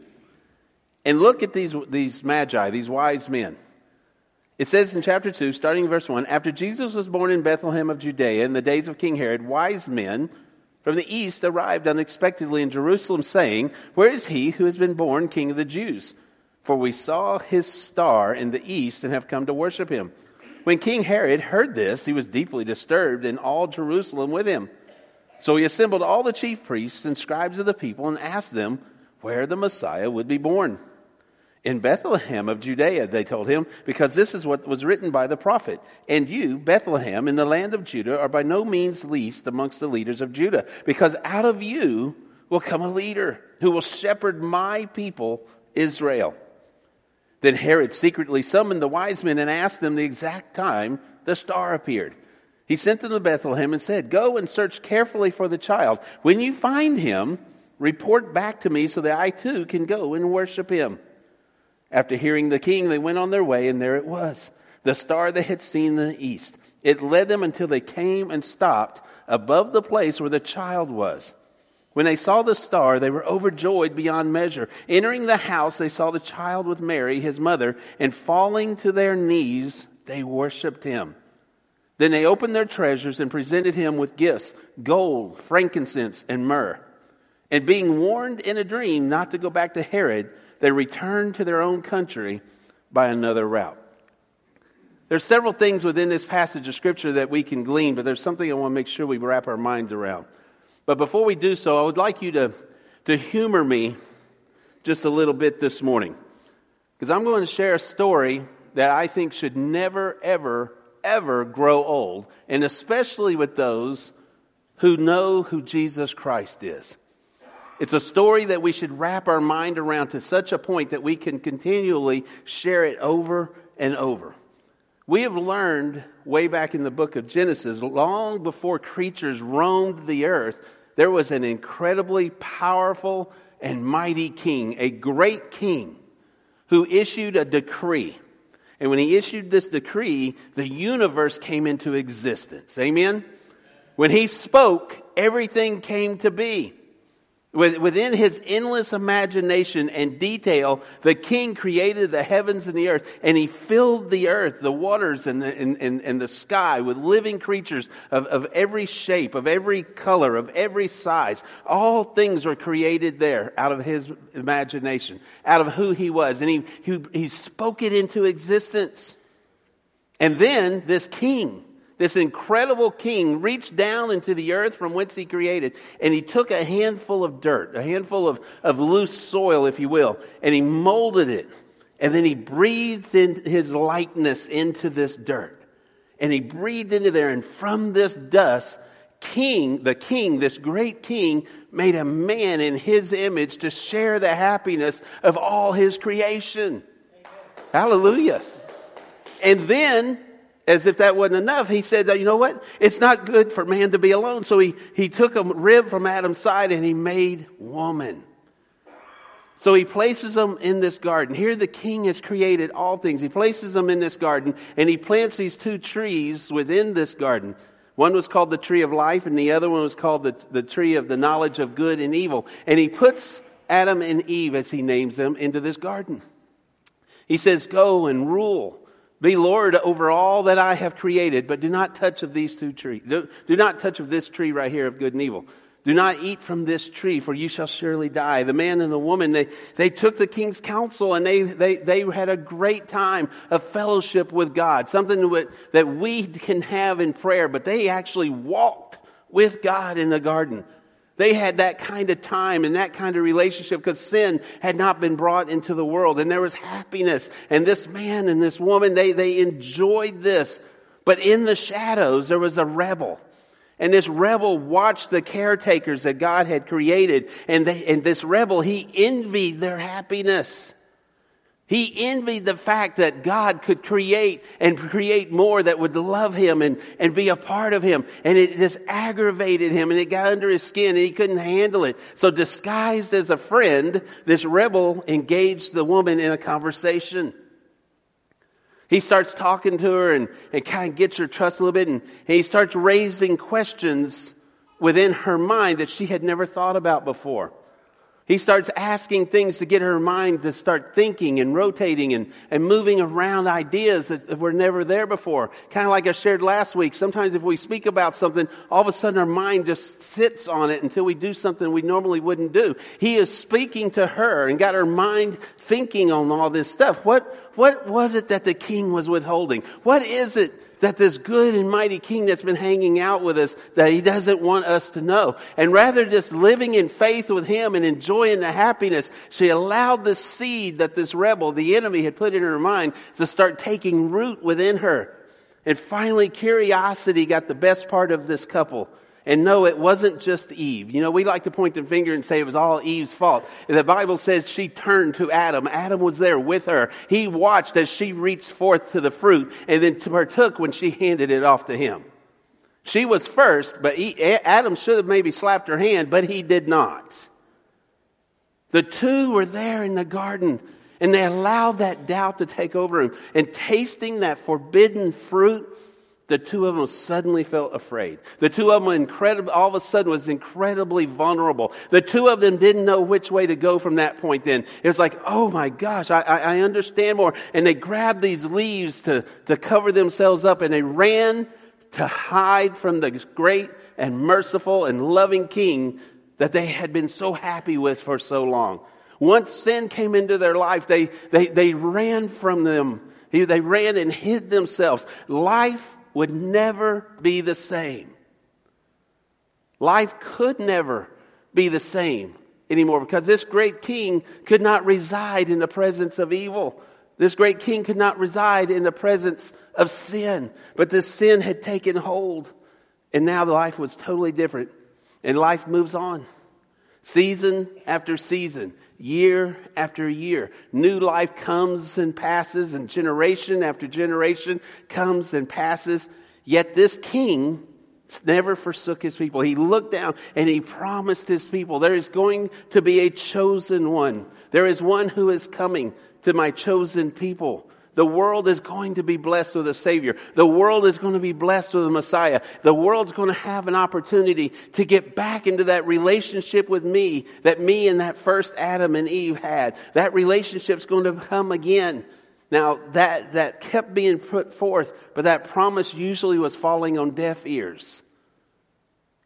and look at these, these magi, these wise men. It says in chapter 2, starting in verse 1 After Jesus was born in Bethlehem of Judea in the days of King Herod, wise men from the east arrived unexpectedly in Jerusalem, saying, Where is he who has been born king of the Jews? For we saw his star in the east and have come to worship him. When King Herod heard this, he was deeply disturbed, and all Jerusalem with him. So he assembled all the chief priests and scribes of the people and asked them where the Messiah would be born. In Bethlehem of Judea, they told him, because this is what was written by the prophet. And you, Bethlehem, in the land of Judah, are by no means least amongst the leaders of Judah, because out of you will come a leader who will shepherd my people, Israel. Then Herod secretly summoned the wise men and asked them the exact time the star appeared. He sent them to Bethlehem and said, Go and search carefully for the child. When you find him, report back to me so that I too can go and worship him. After hearing the king, they went on their way, and there it was, the star they had seen in the east. It led them until they came and stopped above the place where the child was. When they saw the star, they were overjoyed beyond measure. Entering the house, they saw the child with Mary, his mother, and falling to their knees, they worshiped him. Then they opened their treasures and presented him with gifts gold, frankincense, and myrrh. And being warned in a dream not to go back to Herod, they returned to their own country by another route. There's several things within this passage of scripture that we can glean, but there's something I want to make sure we wrap our minds around. But before we do so, I would like you to, to humor me just a little bit this morning. Because I'm going to share a story that I think should never, ever, ever grow old, and especially with those who know who Jesus Christ is. It's a story that we should wrap our mind around to such a point that we can continually share it over and over. We have learned way back in the book of Genesis, long before creatures roamed the earth, there was an incredibly powerful and mighty king, a great king, who issued a decree. And when he issued this decree, the universe came into existence. Amen? When he spoke, everything came to be. Within his endless imagination and detail, the king created the heavens and the earth, and he filled the earth, the waters, and the, and, and, and the sky with living creatures of, of every shape, of every color, of every size. All things were created there out of his imagination, out of who he was. And he, he, he spoke it into existence. And then this king, this incredible king reached down into the earth from whence he created, and he took a handful of dirt, a handful of, of loose soil, if you will, and he molded it. And then he breathed in his likeness into this dirt. And he breathed into there, and from this dust, king, the king, this great king, made a man in his image to share the happiness of all his creation. Hallelujah. And then as if that wasn't enough, he said, you know what? It's not good for man to be alone. So he, he took a rib from Adam's side and he made woman. So he places them in this garden. Here, the king has created all things. He places them in this garden, and he plants these two trees within this garden. One was called the tree of life, and the other one was called the, the tree of the knowledge of good and evil. And he puts Adam and Eve, as he names them, into this garden. He says, Go and rule. Be Lord over all that I have created, but do not touch of these two trees. Do, do not touch of this tree right here of good and evil. Do not eat from this tree, for you shall surely die. The man and the woman, they, they took the king's counsel and they, they, they had a great time of fellowship with God, something that we can have in prayer, but they actually walked with God in the garden. They had that kind of time and that kind of relationship because sin had not been brought into the world and there was happiness. And this man and this woman, they, they enjoyed this. But in the shadows, there was a rebel. And this rebel watched the caretakers that God had created. And, they, and this rebel, he envied their happiness. He envied the fact that God could create and create more that would love him and, and be a part of him. And it just aggravated him and it got under his skin and he couldn't handle it. So disguised as a friend, this rebel engaged the woman in a conversation. He starts talking to her and, and kind of gets her trust a little bit and, and he starts raising questions within her mind that she had never thought about before. He starts asking things to get her mind to start thinking and rotating and, and moving around ideas that were never there before. Kind of like I shared last week. Sometimes if we speak about something, all of a sudden our mind just sits on it until we do something we normally wouldn't do. He is speaking to her and got her mind thinking on all this stuff. What, what was it that the king was withholding? What is it that this good and mighty king that's been hanging out with us that he doesn't want us to know. And rather just living in faith with him and enjoying the happiness, she allowed the seed that this rebel, the enemy had put in her mind to start taking root within her. And finally curiosity got the best part of this couple. And no, it wasn't just Eve. You know, we like to point the finger and say it was all Eve's fault. The Bible says she turned to Adam. Adam was there with her. He watched as she reached forth to the fruit and then partook when she handed it off to him. She was first, but he, Adam should have maybe slapped her hand, but he did not. The two were there in the garden and they allowed that doubt to take over him. And tasting that forbidden fruit, the two of them suddenly felt afraid. The two of them incredible, all of a sudden was incredibly vulnerable. The two of them didn't know which way to go from that point then. It was like, oh my gosh, I, I, I understand more. And they grabbed these leaves to, to cover themselves up and they ran to hide from the great and merciful and loving king that they had been so happy with for so long. Once sin came into their life, they, they, they ran from them. They ran and hid themselves. Life would never be the same. Life could never be the same anymore because this great king could not reside in the presence of evil. This great king could not reside in the presence of sin, but this sin had taken hold and now life was totally different and life moves on. Season after season, year after year. New life comes and passes, and generation after generation comes and passes. Yet this king never forsook his people. He looked down and he promised his people, there is going to be a chosen one. There is one who is coming to my chosen people. The world is going to be blessed with a Savior. The world is going to be blessed with a Messiah. The world's going to have an opportunity to get back into that relationship with me that me and that first Adam and Eve had. That relationship's going to come again. Now, that, that kept being put forth, but that promise usually was falling on deaf ears.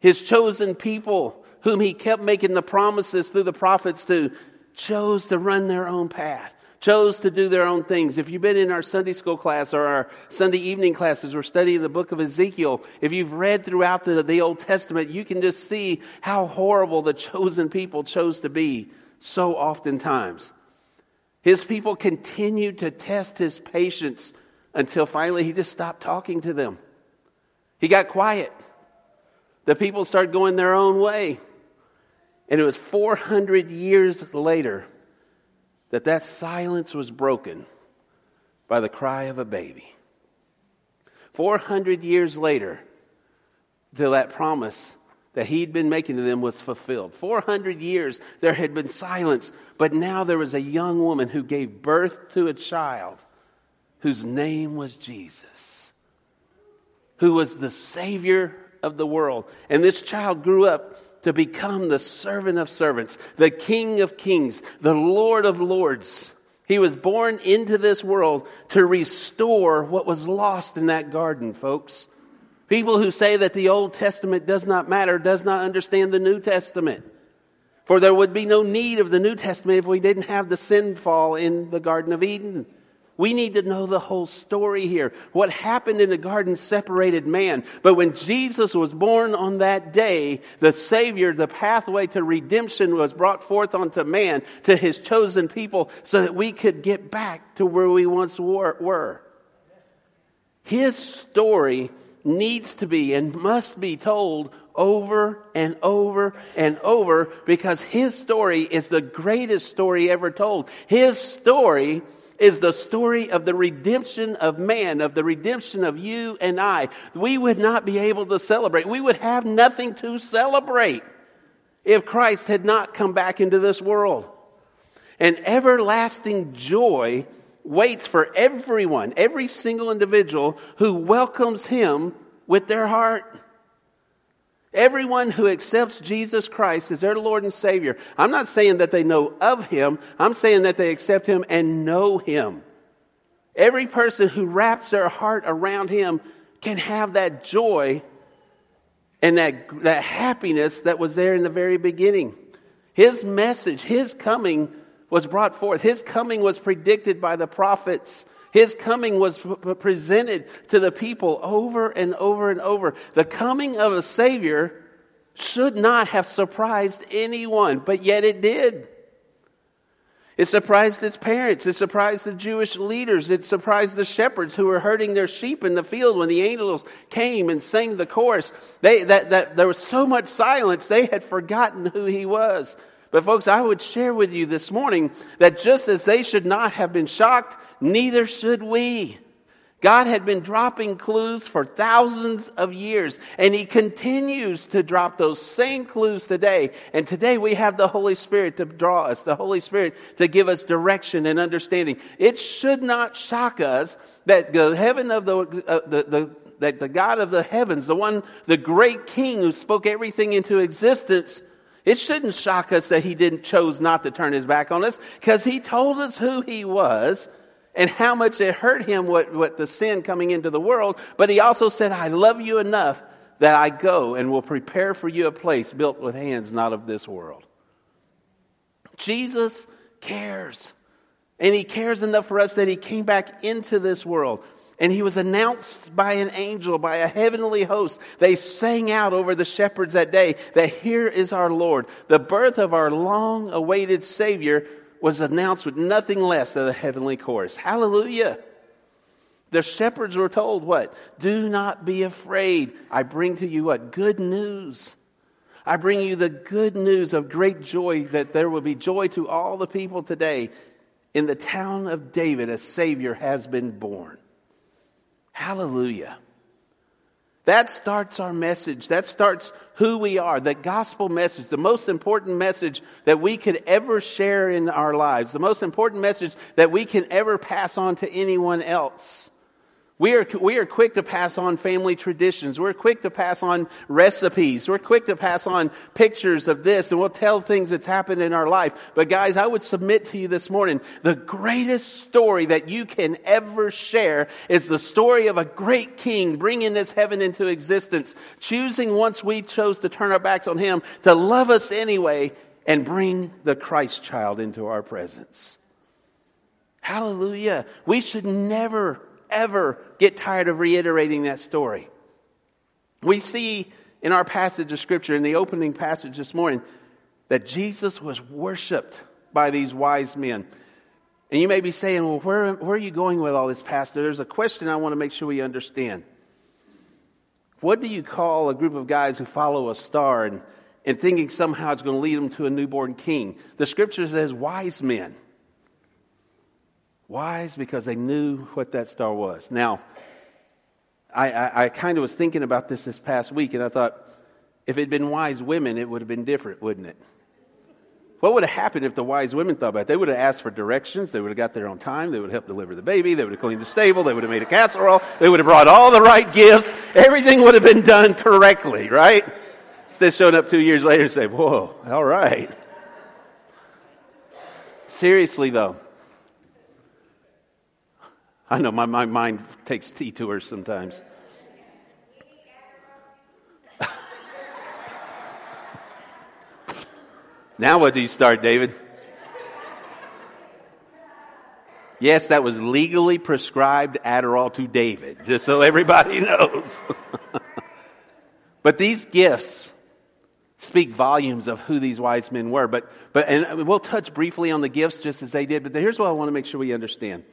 His chosen people, whom he kept making the promises through the prophets to, chose to run their own path chose to do their own things. If you've been in our Sunday school class or our Sunday evening classes, we're studying the book of Ezekiel. If you've read throughout the, the Old Testament, you can just see how horrible the chosen people chose to be so oftentimes. His people continued to test his patience until finally he just stopped talking to them. He got quiet. The people started going their own way. And it was 400 years later that that silence was broken by the cry of a baby. 400 years later, till that promise that he'd been making to them was fulfilled. 400 years there had been silence, but now there was a young woman who gave birth to a child whose name was Jesus, who was the Savior of the world. And this child grew up to become the servant of servants, the King of kings, the Lord of lords. He was born into this world to restore what was lost in that garden, folks. People who say that the Old Testament does not matter does not understand the New Testament. For there would be no need of the New Testament if we didn't have the sin fall in the Garden of Eden. We need to know the whole story here. What happened in the garden separated man. But when Jesus was born on that day, the Savior, the pathway to redemption was brought forth unto man, to his chosen people, so that we could get back to where we once were. His story needs to be and must be told over and over and over because his story is the greatest story ever told. His story is the story of the redemption of man, of the redemption of you and I. We would not be able to celebrate. We would have nothing to celebrate if Christ had not come back into this world. And everlasting joy waits for everyone, every single individual who welcomes him with their heart. Everyone who accepts Jesus Christ as their Lord and Savior, I'm not saying that they know of Him, I'm saying that they accept Him and know Him. Every person who wraps their heart around Him can have that joy and that, that happiness that was there in the very beginning. His message, His coming was brought forth. His coming was predicted by the prophets. His coming was presented to the people over and over and over. The coming of a Savior should not have surprised anyone, but yet it did. It surprised his parents. It surprised the Jewish leaders. It surprised the shepherds who were herding their sheep in the field when the angels came and sang the chorus. They, that, that, there was so much silence, they had forgotten who he was. But folks, I would share with you this morning that just as they should not have been shocked, neither should we. God had been dropping clues for thousands of years, and He continues to drop those same clues today. And today we have the Holy Spirit to draw us, the Holy Spirit to give us direction and understanding. It should not shock us that the heaven of the, uh, the, the that the God of the heavens, the one, the great King who spoke everything into existence, it shouldn't shock us that he didn't chose not to turn his back on us because he told us who he was and how much it hurt him what, what the sin coming into the world. But he also said, I love you enough that I go and will prepare for you a place built with hands not of this world. Jesus cares. And he cares enough for us that he came back into this world and he was announced by an angel, by a heavenly host. They sang out over the shepherds that day that here is our Lord. The birth of our long awaited Savior was announced with nothing less than a heavenly chorus. Hallelujah. The shepherds were told what? Do not be afraid. I bring to you what? Good news. I bring you the good news of great joy that there will be joy to all the people today. In the town of David, a Savior has been born. Hallelujah. That starts our message. That starts who we are. The gospel message, the most important message that we could ever share in our lives, the most important message that we can ever pass on to anyone else. We are, we are quick to pass on family traditions. We're quick to pass on recipes. We're quick to pass on pictures of this and we'll tell things that's happened in our life. But guys, I would submit to you this morning, the greatest story that you can ever share is the story of a great king bringing this heaven into existence, choosing once we chose to turn our backs on him to love us anyway and bring the Christ child into our presence. Hallelujah. We should never ever get tired of reiterating that story. We see in our passage of Scripture, in the opening passage this morning, that Jesus was worshiped by these wise men. And you may be saying, well, where, where are you going with all this, Pastor? There's a question I want to make sure we understand. What do you call a group of guys who follow a star and, and thinking somehow it's going to lead them to a newborn king? The scripture says wise men. Wise because they knew what that star was. Now, I, I, I kind of was thinking about this this past week, and I thought, If it had been wise women, it would have been different, wouldn't it? What would have happened if the wise women thought about it? They would have asked for directions. They would have got there on time. They would have helped deliver the baby. They would have cleaned the stable. They would have made a casserole. They would have brought all the right gifts. Everything would have been done correctly, right? Instead of showing up two years later and say, whoa, all right. Seriously, though. I know my, my mind takes detours sometimes. now, what do you start, David? Yes, that was legally prescribed Adderall to David, just so everybody knows. but these gifts speak volumes of who these wise men were. But, but, and we'll touch briefly on the gifts just as they did, but here's what I want to make sure we understand.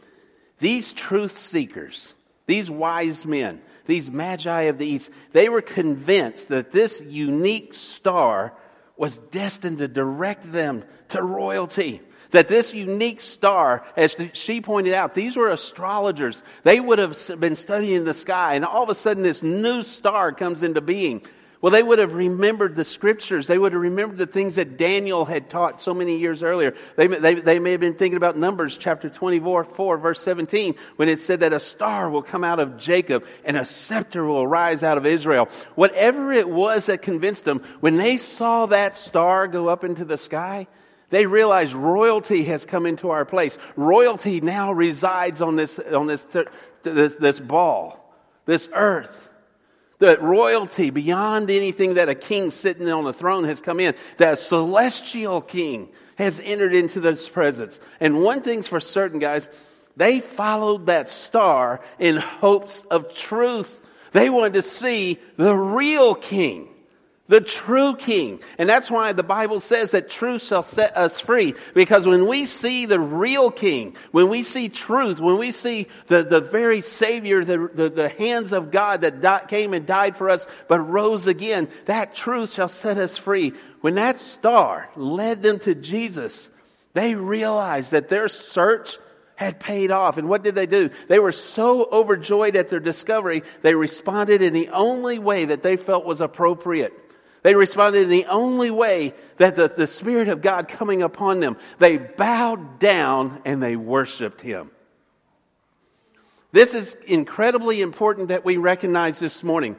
These truth seekers, these wise men, these magi of the east, they were convinced that this unique star was destined to direct them to royalty. That this unique star, as she pointed out, these were astrologers. They would have been studying the sky, and all of a sudden, this new star comes into being. Well, they would have remembered the scriptures. They would have remembered the things that Daniel had taught so many years earlier. They, they, they may have been thinking about Numbers chapter 24, 4, verse 17, when it said that a star will come out of Jacob and a scepter will rise out of Israel. Whatever it was that convinced them, when they saw that star go up into the sky, they realized royalty has come into our place. Royalty now resides on this, on this, this, this ball, this earth that royalty beyond anything that a king sitting on the throne has come in, that a celestial king has entered into this presence. And one thing's for certain, guys, they followed that star in hopes of truth. They wanted to see the real king the true king. And that's why the Bible says that truth shall set us free. Because when we see the real king, when we see truth, when we see the, the very Savior, the, the, the hands of God that di- came and died for us, but rose again, that truth shall set us free. When that star led them to Jesus, they realized that their search had paid off. And what did they do? They were so overjoyed at their discovery, they responded in the only way that they felt was appropriate. They responded in the only way that the, the Spirit of God coming upon them. They bowed down and they worshiped Him. This is incredibly important that we recognize this morning.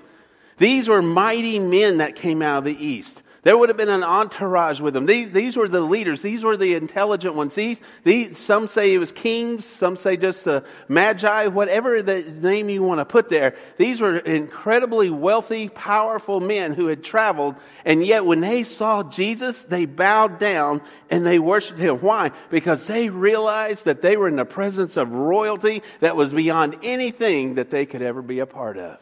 These were mighty men that came out of the East. There would have been an entourage with them. These, these were the leaders. These were the intelligent ones. These, these, some say it was kings. Some say just the magi, whatever the name you want to put there. These were incredibly wealthy, powerful men who had traveled. And yet when they saw Jesus, they bowed down and they worshiped him. Why? Because they realized that they were in the presence of royalty that was beyond anything that they could ever be a part of.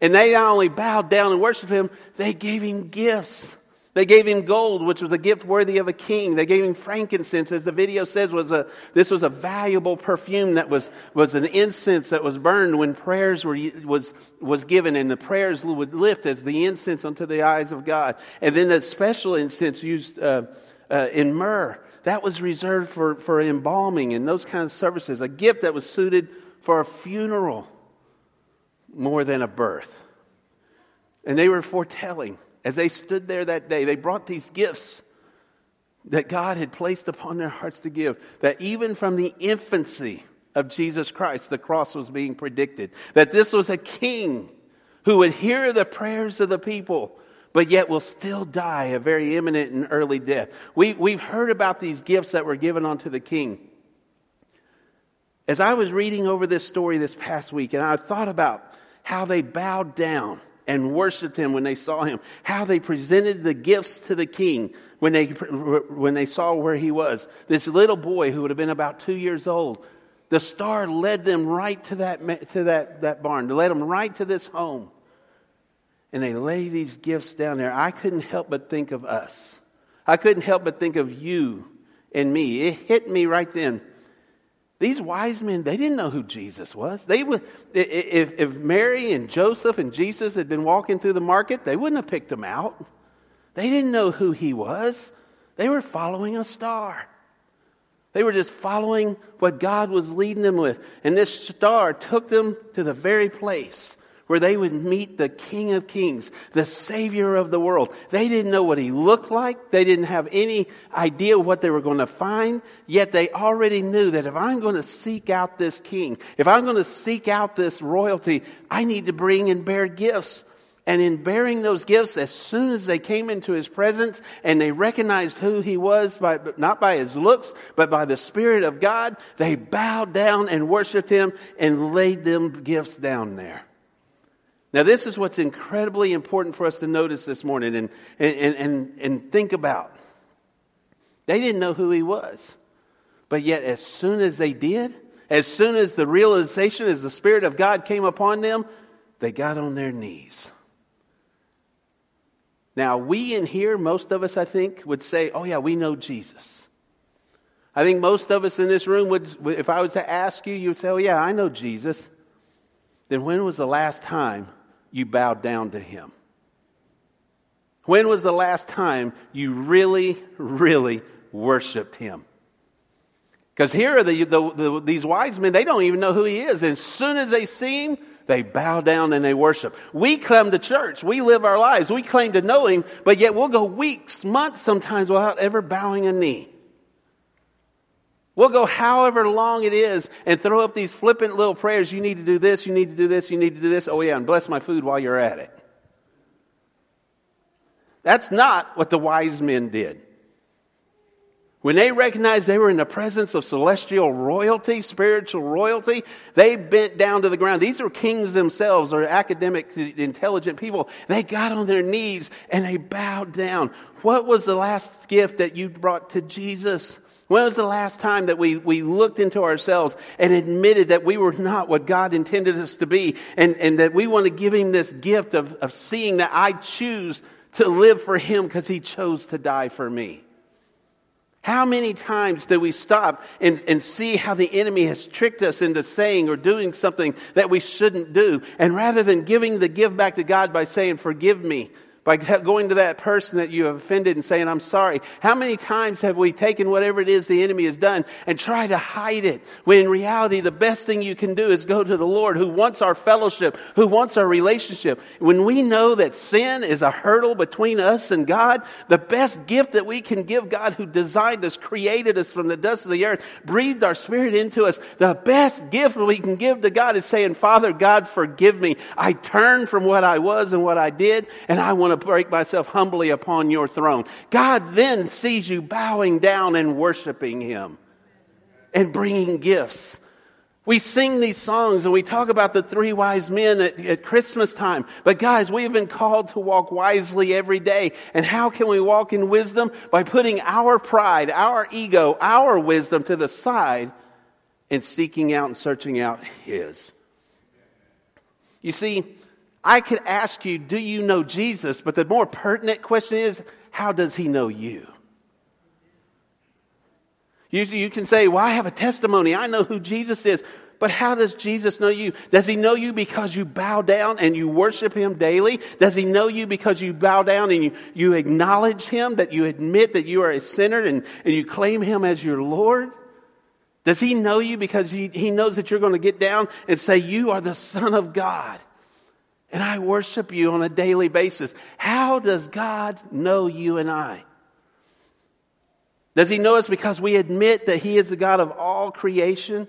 And they not only bowed down and worshiped him, they gave him gifts. They gave him gold, which was a gift worthy of a king. They gave him frankincense, as the video says, was a, this was a valuable perfume that was, was an incense that was burned when prayers were, was, was given and the prayers would lift as the incense unto the eyes of God. And then that special incense used, uh, uh, in myrrh, that was reserved for, for embalming and those kinds of services. A gift that was suited for a funeral more than a birth. And they were foretelling as they stood there that day. They brought these gifts that God had placed upon their hearts to give. That even from the infancy of Jesus Christ, the cross was being predicted. That this was a king who would hear the prayers of the people, but yet will still die a very imminent and early death. We, we've heard about these gifts that were given unto the king. As I was reading over this story this past week, and I thought about how they bowed down and worshiped him when they saw him, how they presented the gifts to the king when they, when they saw where he was. This little boy who would have been about two years old, the star led them right to that, to that, that barn, led them right to this home. And they lay these gifts down there. I couldn't help but think of us. I couldn't help but think of you and me. It hit me right then these wise men, they didn't know who Jesus was. They would, if, if Mary and Joseph and Jesus had been walking through the market, they wouldn't have picked him out. They didn't know who he was. They were following a star. They were just following what God was leading them with. And this star took them to the very place where they would meet the King of Kings, the Savior of the world. They didn't know what he looked like. They didn't have any idea what they were going to find. Yet they already knew that if I'm going to seek out this King, if I'm going to seek out this royalty, I need to bring and bear gifts. And in bearing those gifts, as soon as they came into his presence and they recognized who he was, by, not by his looks, but by the Spirit of God, they bowed down and worshiped him and laid them gifts down there. Now, this is what's incredibly important for us to notice this morning and, and, and, and think about. They didn't know who he was. But yet, as soon as they did, as soon as the realization, as the Spirit of God came upon them, they got on their knees. Now, we in here, most of us, I think, would say, oh, yeah, we know Jesus. I think most of us in this room would, if I was to ask you, you would say, oh, yeah, I know Jesus. Then when was the last time you bowed down to him? When was the last time you really, really worshiped him? Because here are the, the, the, these wise men, they don't even know who he is. And as soon as they see him, they bow down and they worship. We come to church. We live our lives. We claim to know him, but yet we'll go weeks, months sometimes without ever bowing a knee. We'll go however long it is and throw up these flippant little prayers. You need to do this, you need to do this, you need to do this. Oh yeah, and bless my food while you're at it. That's not what the wise men did. When they recognized they were in the presence of celestial royalty, spiritual royalty, they bent down to the ground. These are kings themselves or academic, intelligent people. They got on their knees and they bowed down. What was the last gift that you brought to Jesus? When was the last time that we, we looked into ourselves and admitted that we were not what God intended us to be and, and that we want to give Him this gift of, of seeing that I choose to live for Him because He chose to die for me? How many times do we stop and, and see how the enemy has tricked us into saying or doing something that we shouldn't do? And rather than giving the give back to God by saying, forgive me, by going to that person that you have offended and saying, I'm sorry. How many times have we taken whatever it is the enemy has done and try to hide it? When in reality, the best thing you can do is go to the Lord who wants our fellowship, who wants our relationship. When we know that sin is a hurdle between us and God, the best gift that we can give God who designed us, created us from the dust of the earth, breathed our spirit into us, the best gift we can give to God is saying, Father God, forgive me. I turn from what I was and what I did, and I want to to break myself humbly upon your throne. God then sees you bowing down and worshiping Him and bringing gifts. We sing these songs and we talk about the three wise men at, at, Christmas time. But guys, we have been called to walk wisely every day. And how can we walk in wisdom? By putting our pride, our ego, our wisdom to the side and seeking out and searching out His. You see, I could ask you, do you know Jesus? But the more pertinent question is, how does he know you? Usually you can say, well, I have a testimony. I know who Jesus is. But how does Jesus know you? Does he know you because you bow down and you worship him daily? Does he know you because you bow down and you, you acknowledge him, that you admit that you are a sinner and, and you claim him as your Lord? Does he know you because he, he knows that you're going to get down and say, You are the Son of God? And I worship you on a daily basis. How does God know you and I? Does he know us because we admit that he is the God of all creation?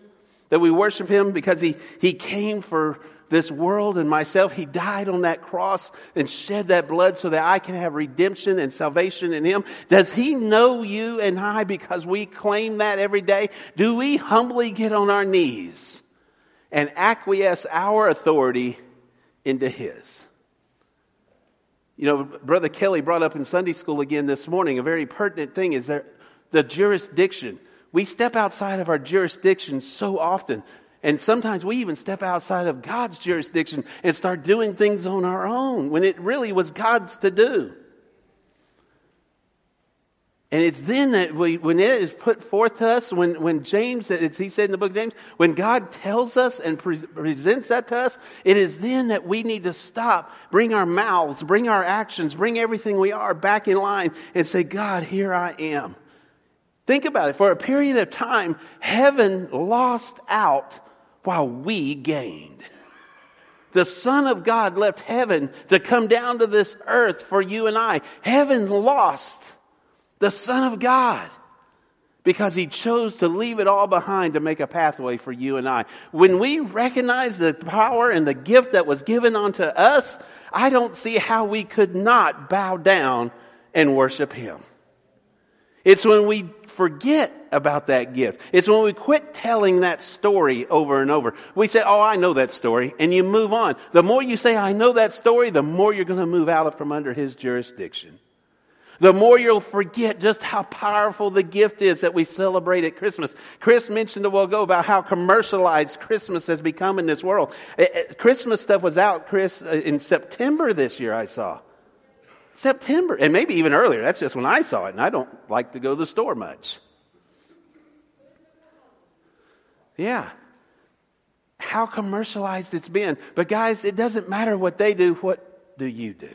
That we worship him because he, he came for this world and myself. He died on that cross and shed that blood so that I can have redemption and salvation in him. Does he know you and I because we claim that every day? Do we humbly get on our knees and acquiesce our authority into His. You know, Brother Kelly brought up in Sunday school again this morning a very pertinent thing is that the jurisdiction. We step outside of our jurisdiction so often. And sometimes we even step outside of God's jurisdiction and start doing things on our own when it really was God's to do. And it's then that we, when it is put forth to us, when, when James, as he said in the book of James, when God tells us and pre- presents that to us, it is then that we need to stop, bring our mouths, bring our actions, bring everything we are back in line and say, God, here I am. Think about it. For a period of time, heaven lost out while we gained. The Son of God left heaven to come down to this earth for you and I. Heaven lost the Son of God because he chose to leave it all behind to make a pathway for you and I. When we recognize the power and the gift that was given unto us, I don't see how we could not bow down and worship him. It's when we forget about that gift. It's when we quit telling that story over and over. We say, Oh, I know that story, and you move on. The more you say, I know that story, the more you're going to move out of from under his jurisdiction. The more you'll forget just how powerful the gift is that we celebrate at Christmas. Chris mentioned a while ago about how commercialized Christmas has become in this world. Eh, eh, Christmas stuff was out, Chris, uh, in September this year, I saw. September, and maybe even earlier. That's just when I saw it, and I don't like to go to the store much. Yeah. How commercialized it's been. But guys, it doesn't matter what they do. What do you do?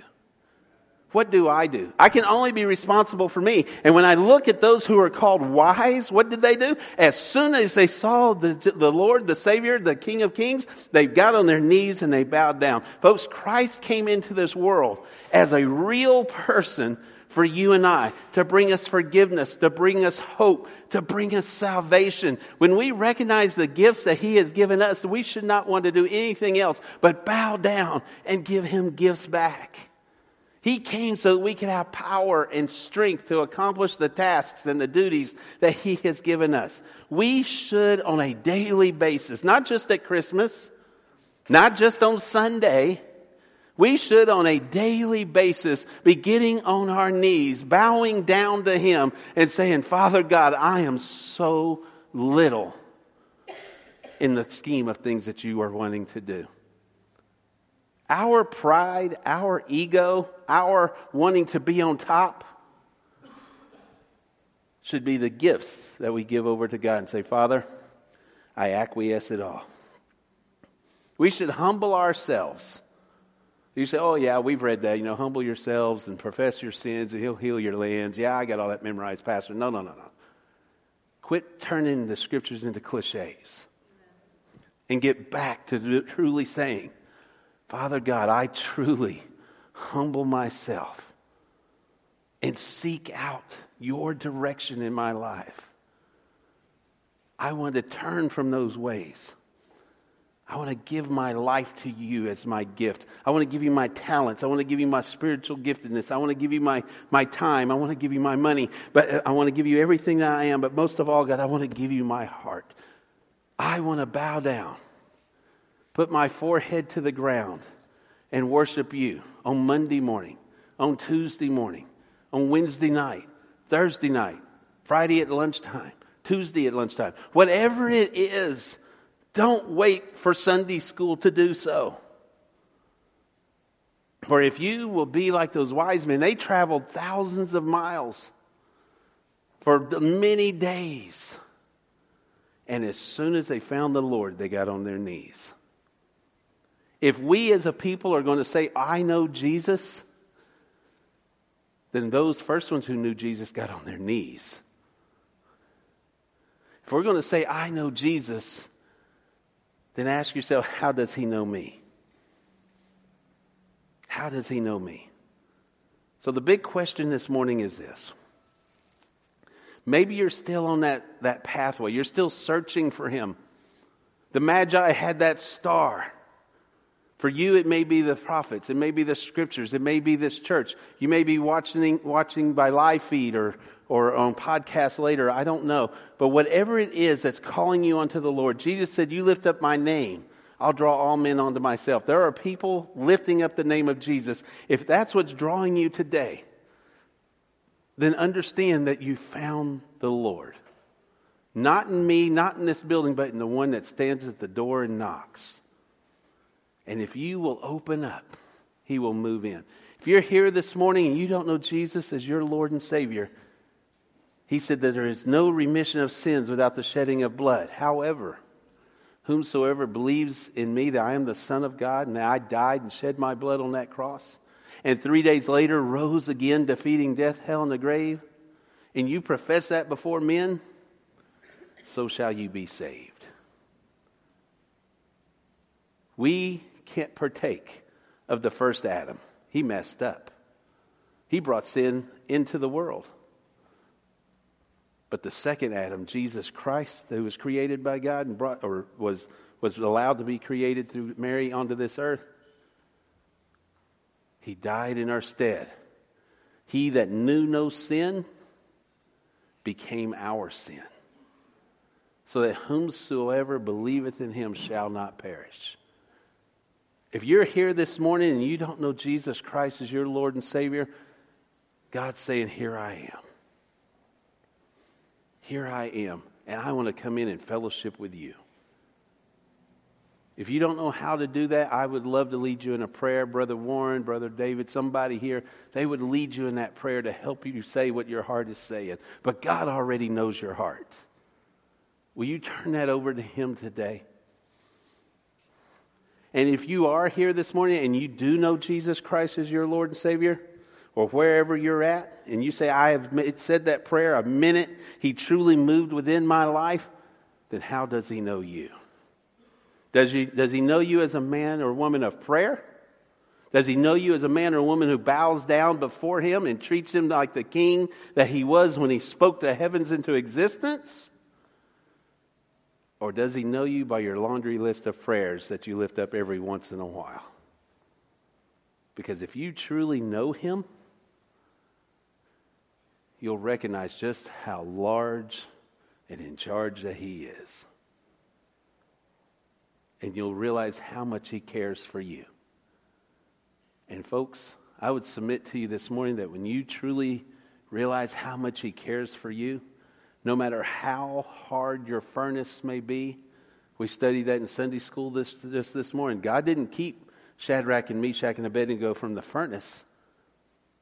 What do I do? I can only be responsible for me. And when I look at those who are called wise, what did they do? As soon as they saw the, the Lord, the Savior, the King of Kings, they got on their knees and they bowed down. Folks, Christ came into this world as a real person for you and I, to bring us forgiveness, to bring us hope, to bring us salvation. When we recognize the gifts that He has given us, we should not want to do anything else but bow down and give Him gifts back. He came so that we could have power and strength to accomplish the tasks and the duties that He has given us. We should, on a daily basis, not just at Christmas, not just on Sunday, we should, on a daily basis, be getting on our knees, bowing down to Him, and saying, Father God, I am so little in the scheme of things that you are wanting to do. Our pride, our ego, our wanting to be on top should be the gifts that we give over to God and say, Father, I acquiesce it all. We should humble ourselves you say, oh, yeah, we've read that. You know, humble yourselves and profess your sins, and he'll heal your lands. Yeah, I got all that memorized, Pastor. No, no, no, no. Quit turning the scriptures into cliches and get back to truly saying, Father God, I truly humble myself and seek out your direction in my life. I want to turn from those ways. I want to give my life to you as my gift. I want to give you my talents. I want to give you my spiritual giftedness. I want to give you my, my time. I want to give you my money. But uh, I want to give you everything that I am. But most of all, God, I want to give you my heart. I want to bow down, put my forehead to the ground, and worship you on Monday morning, on Tuesday morning, on Wednesday night, Thursday night, Friday at lunchtime, Tuesday at lunchtime. Whatever it is don't wait for Sunday school to do so. For if you will be like those wise men, they traveled thousands of miles for many days. And as soon as they found the Lord, they got on their knees. If we as a people are going to say, I know Jesus, then those first ones who knew Jesus got on their knees. If we're going to say, I know Jesus, then ask yourself, how does he know me? How does he know me? So the big question this morning is this. Maybe you're still on that, that pathway. You're still searching for him. The Magi had that star. For you, it may be the prophets, it may be the scriptures, it may be this church. You may be watching, watching by live feed or, or on podcast later. I don't know. But whatever it is that's calling you unto the Lord, Jesus said, You lift up my name. I'll draw all men unto myself. There are people lifting up the name of Jesus. If that's what's drawing you today, then understand that you found the Lord. Not in me, not in this building, but in the one that stands at the door and knocks. And if you will open up, He will move in. If you're here this morning and you don't know Jesus as your Lord and Savior, He said that there is no remission of sins without the shedding of blood. However, whomsoever believes in me that I am the Son of God and that I died and shed my blood on that cross, and three days later rose again, defeating death, hell, and the grave, and you profess that before men, so shall you be saved. We can't partake of the first Adam. He messed up. He brought sin into the world. But the second Adam, Jesus Christ, who was created by God and brought, or was, was allowed to be created through Mary onto this earth, he died in our stead. He that knew no sin became our sin, so that whomsoever believeth in him shall not perish. If you're here this morning and you don't know Jesus Christ as your Lord and Savior, God's saying, Here I am. Here I am, and I want to come in and fellowship with you. If you don't know how to do that, I would love to lead you in a prayer. Brother Warren, Brother David, somebody here, they would lead you in that prayer to help you say what your heart is saying. But God already knows your heart. Will you turn that over to Him today? And if you are here this morning and you do know Jesus Christ as your Lord and Savior, or wherever you're at, and you say, I have said that prayer a minute, He truly moved within my life, then how does He know you? Does he, does he know you as a man or woman of prayer? Does he know you as a man or woman who bows down before him and treats him like the king that he was when he spoke the heavens into existence? Or does he know you by your laundry list of prayers that you lift up every once in a while? Because if you truly know him, you'll recognize just how large and in charge that he is and you'll realize how much He cares for you. And, folks, I would submit to you this morning that when you truly realize how much He cares for you, no matter how hard your furnace may be, we studied that in Sunday school this, this, this morning. God didn't keep Shadrach and Meshach and Abednego from the furnace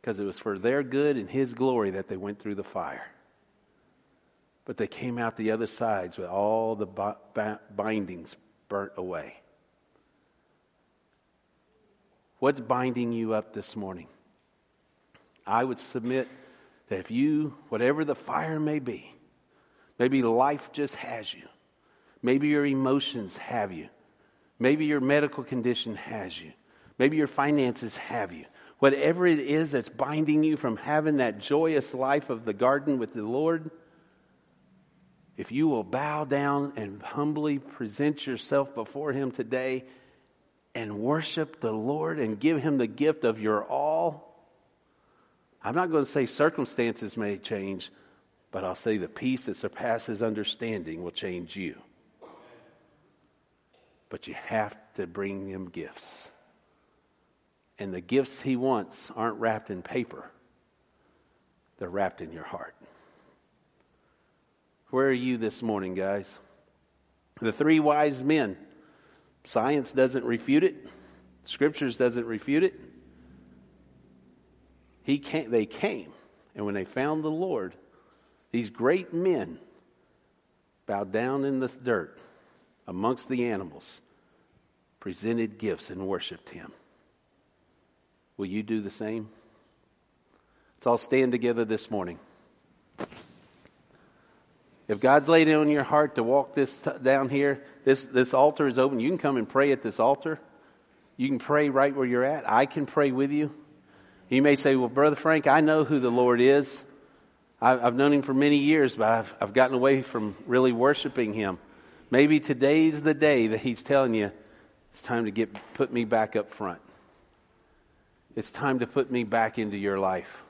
because it was for their good and His glory that they went through the fire. But they came out the other sides with all the bindings burnt away. What's binding you up this morning? I would submit that if you, whatever the fire may be, maybe life just has you, maybe your emotions have you, maybe your medical condition has you, maybe your finances have you, whatever it is that's binding you from having that joyous life of the garden with the Lord if you will bow down and humbly present yourself before Him today and worship the Lord and give Him the gift of your all, I'm not going to say circumstances may change, but I'll say the peace that surpasses understanding will change you. But you have to bring Him gifts. And the gifts He wants aren't wrapped in paper, they're wrapped in your heart. Where are you this morning, guys? The three wise men. Science doesn't refute it. Scriptures doesn't refute it. He came, they came, and when they found the Lord, these great men bowed down in the dirt amongst the animals, presented gifts, and worshiped Him. Will you do the same? Let's all stand together this morning. If God's laid it on your heart to walk this t- down here, this, this altar is open. You can come and pray at this altar. You can pray right where you're at. I can pray with you. You may say, Well, Brother Frank, I know who the Lord is. I've, known him for many years, but I've, I've gotten away from really worshiping him. Maybe today's the day that he's telling you, it's time to get, put me back up front. It's time to put me back into your life.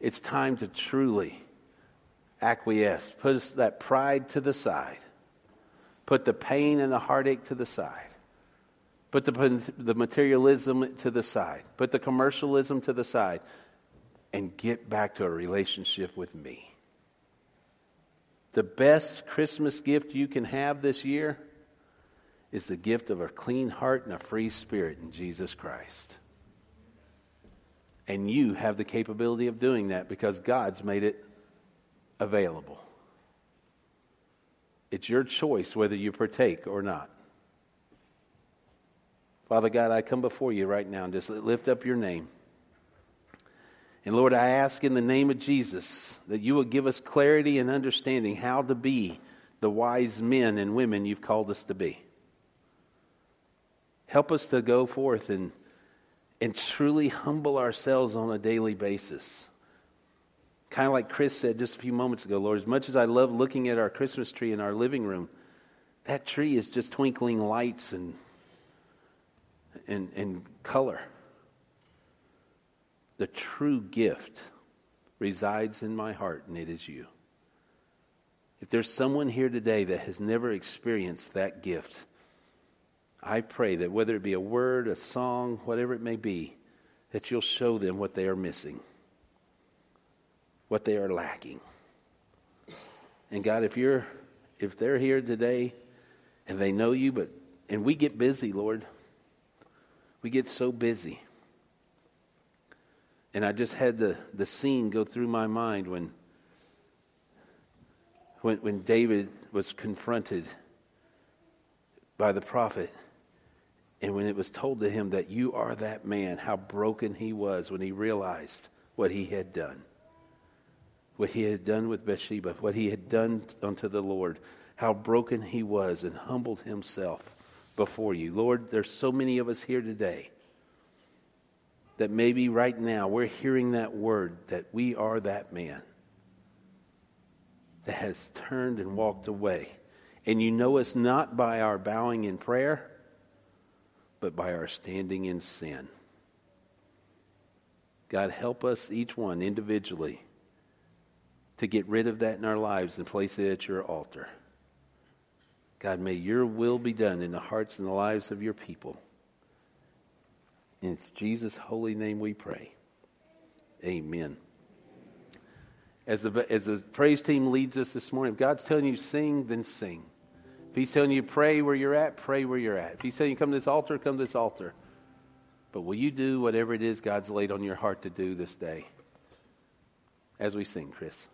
It's time to truly acquiesce. Put that pride to the side. Put the pain and the heartache to the side. Put the, the materialism to the side. Put the commercialism to the side. And get back to a relationship with me. The best Christmas gift you can have this year is the gift of a clean heart and a free spirit in Jesus Christ. And you have the capability of doing that because God's made it available. It's your choice whether you partake or not. Father God, I come before you right now and just lift up your name. And Lord, I ask in the name of Jesus that you will give us clarity and understanding how to be the wise men and women you've called us to be. Help us to go forth and, and truly humble ourselves on a daily basis. Kind of like Chris said just a few moments ago, Lord, as much as I love looking at our Christmas tree in our living room, that tree is just twinkling lights and, and, and color. The true gift resides in my heart, and it is you. If there's someone here today that has never experienced that gift, I pray that whether it be a word, a song, whatever it may be, that you'll show them what they are missing, what they are lacking. And God, if you're if they're here today and they know you, but and we get busy, Lord. We get so busy. And I just had the, the scene go through my mind when, when, when David was confronted by the prophet. And when it was told to him that you are that man, how broken he was when he realized what he had done. What he had done with Bathsheba, what he had done unto the Lord, how broken he was and humbled himself before you. Lord, there's so many of us here today that maybe right now we're hearing that word that we are that man that has turned and walked away. And you know us not by our bowing in prayer, but by our standing in sin. God, help us, each one individually, to get rid of that in our lives and place it at your altar. God, may your will be done in the hearts and the lives of your people. In Jesus' holy name we pray. Amen. As the, as the praise team leads us this morning, if God's telling you sing, then sing. If He's telling you pray where you're at, pray where you're at. If He's saying you come to this altar, come to this altar. But will you do whatever it is God's laid on your heart to do this day? As we sing, Chris.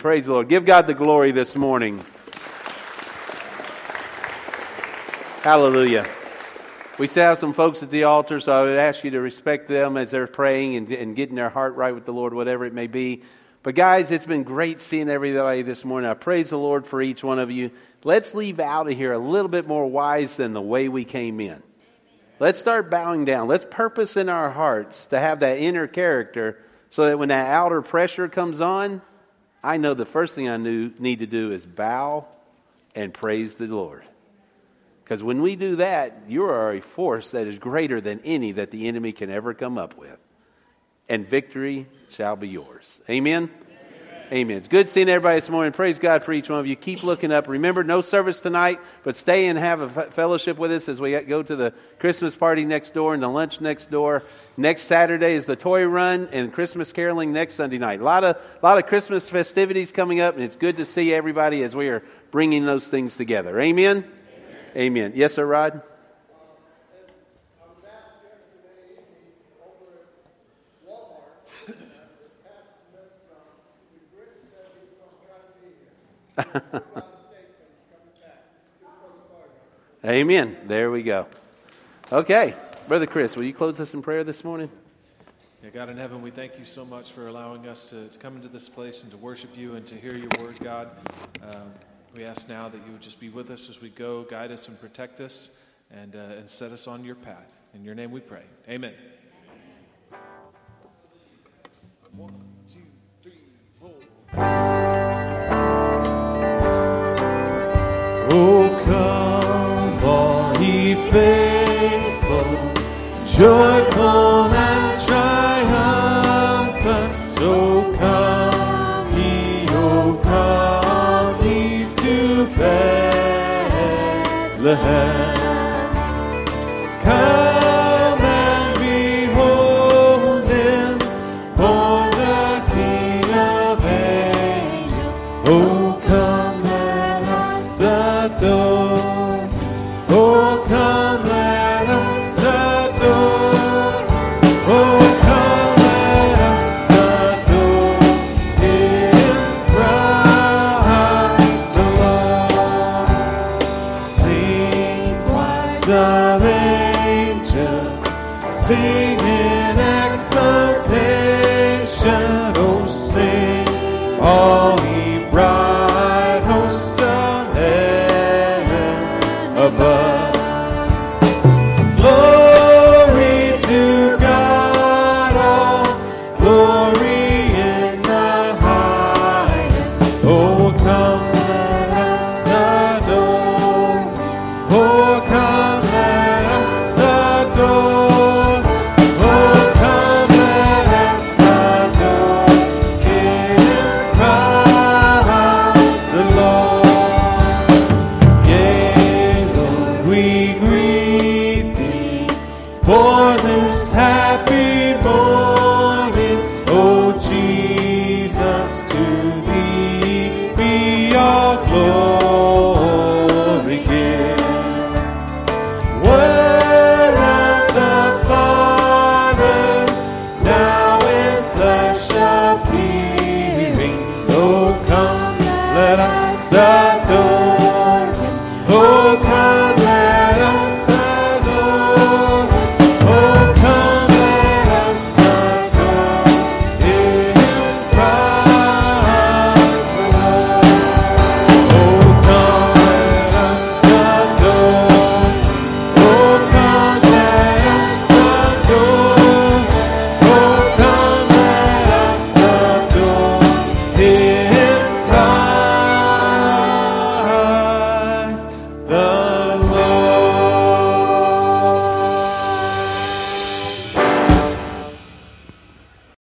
Praise the Lord. Give God the glory this morning. Hallelujah. We still have some folks at the altar, so I would ask you to respect them as they're praying and, and getting their heart right with the Lord, whatever it may be. But guys, it's been great seeing everybody this morning. I praise the Lord for each one of you. Let's leave out of here a little bit more wise than the way we came in. Let's start bowing down. Let's purpose in our hearts to have that inner character so that when that outer pressure comes on, I know the first thing I knew, need to do is bow and praise the Lord. Because when we do that, you are a force that is greater than any that the enemy can ever come up with. And victory shall be yours. Amen? Amen. It's good seeing everybody this morning. Praise God for each one of you. Keep looking up. Remember, no service tonight, but stay and have a f- fellowship with us as we go to the Christmas party next door and the lunch next door. Next Saturday is the toy run and Christmas caroling next Sunday night. A lot of, a lot of Christmas festivities coming up, and it's good to see everybody as we are bringing those things together. Amen? Amen. Yes, sir, Rod? Amen. There we go. Okay. Brother Chris, will you close us in prayer this morning? Yeah, God in heaven, we thank you so much for allowing us to, to come into this place and to worship you and to hear your word, God. Um, we ask now that you would just be with us as we go, guide us and protect us, and, uh, and set us on your path. In your name we pray. Amen. One, Oh, come, all ye faithful, joyful and triumphant. Come ye, come ye to Bethlehem.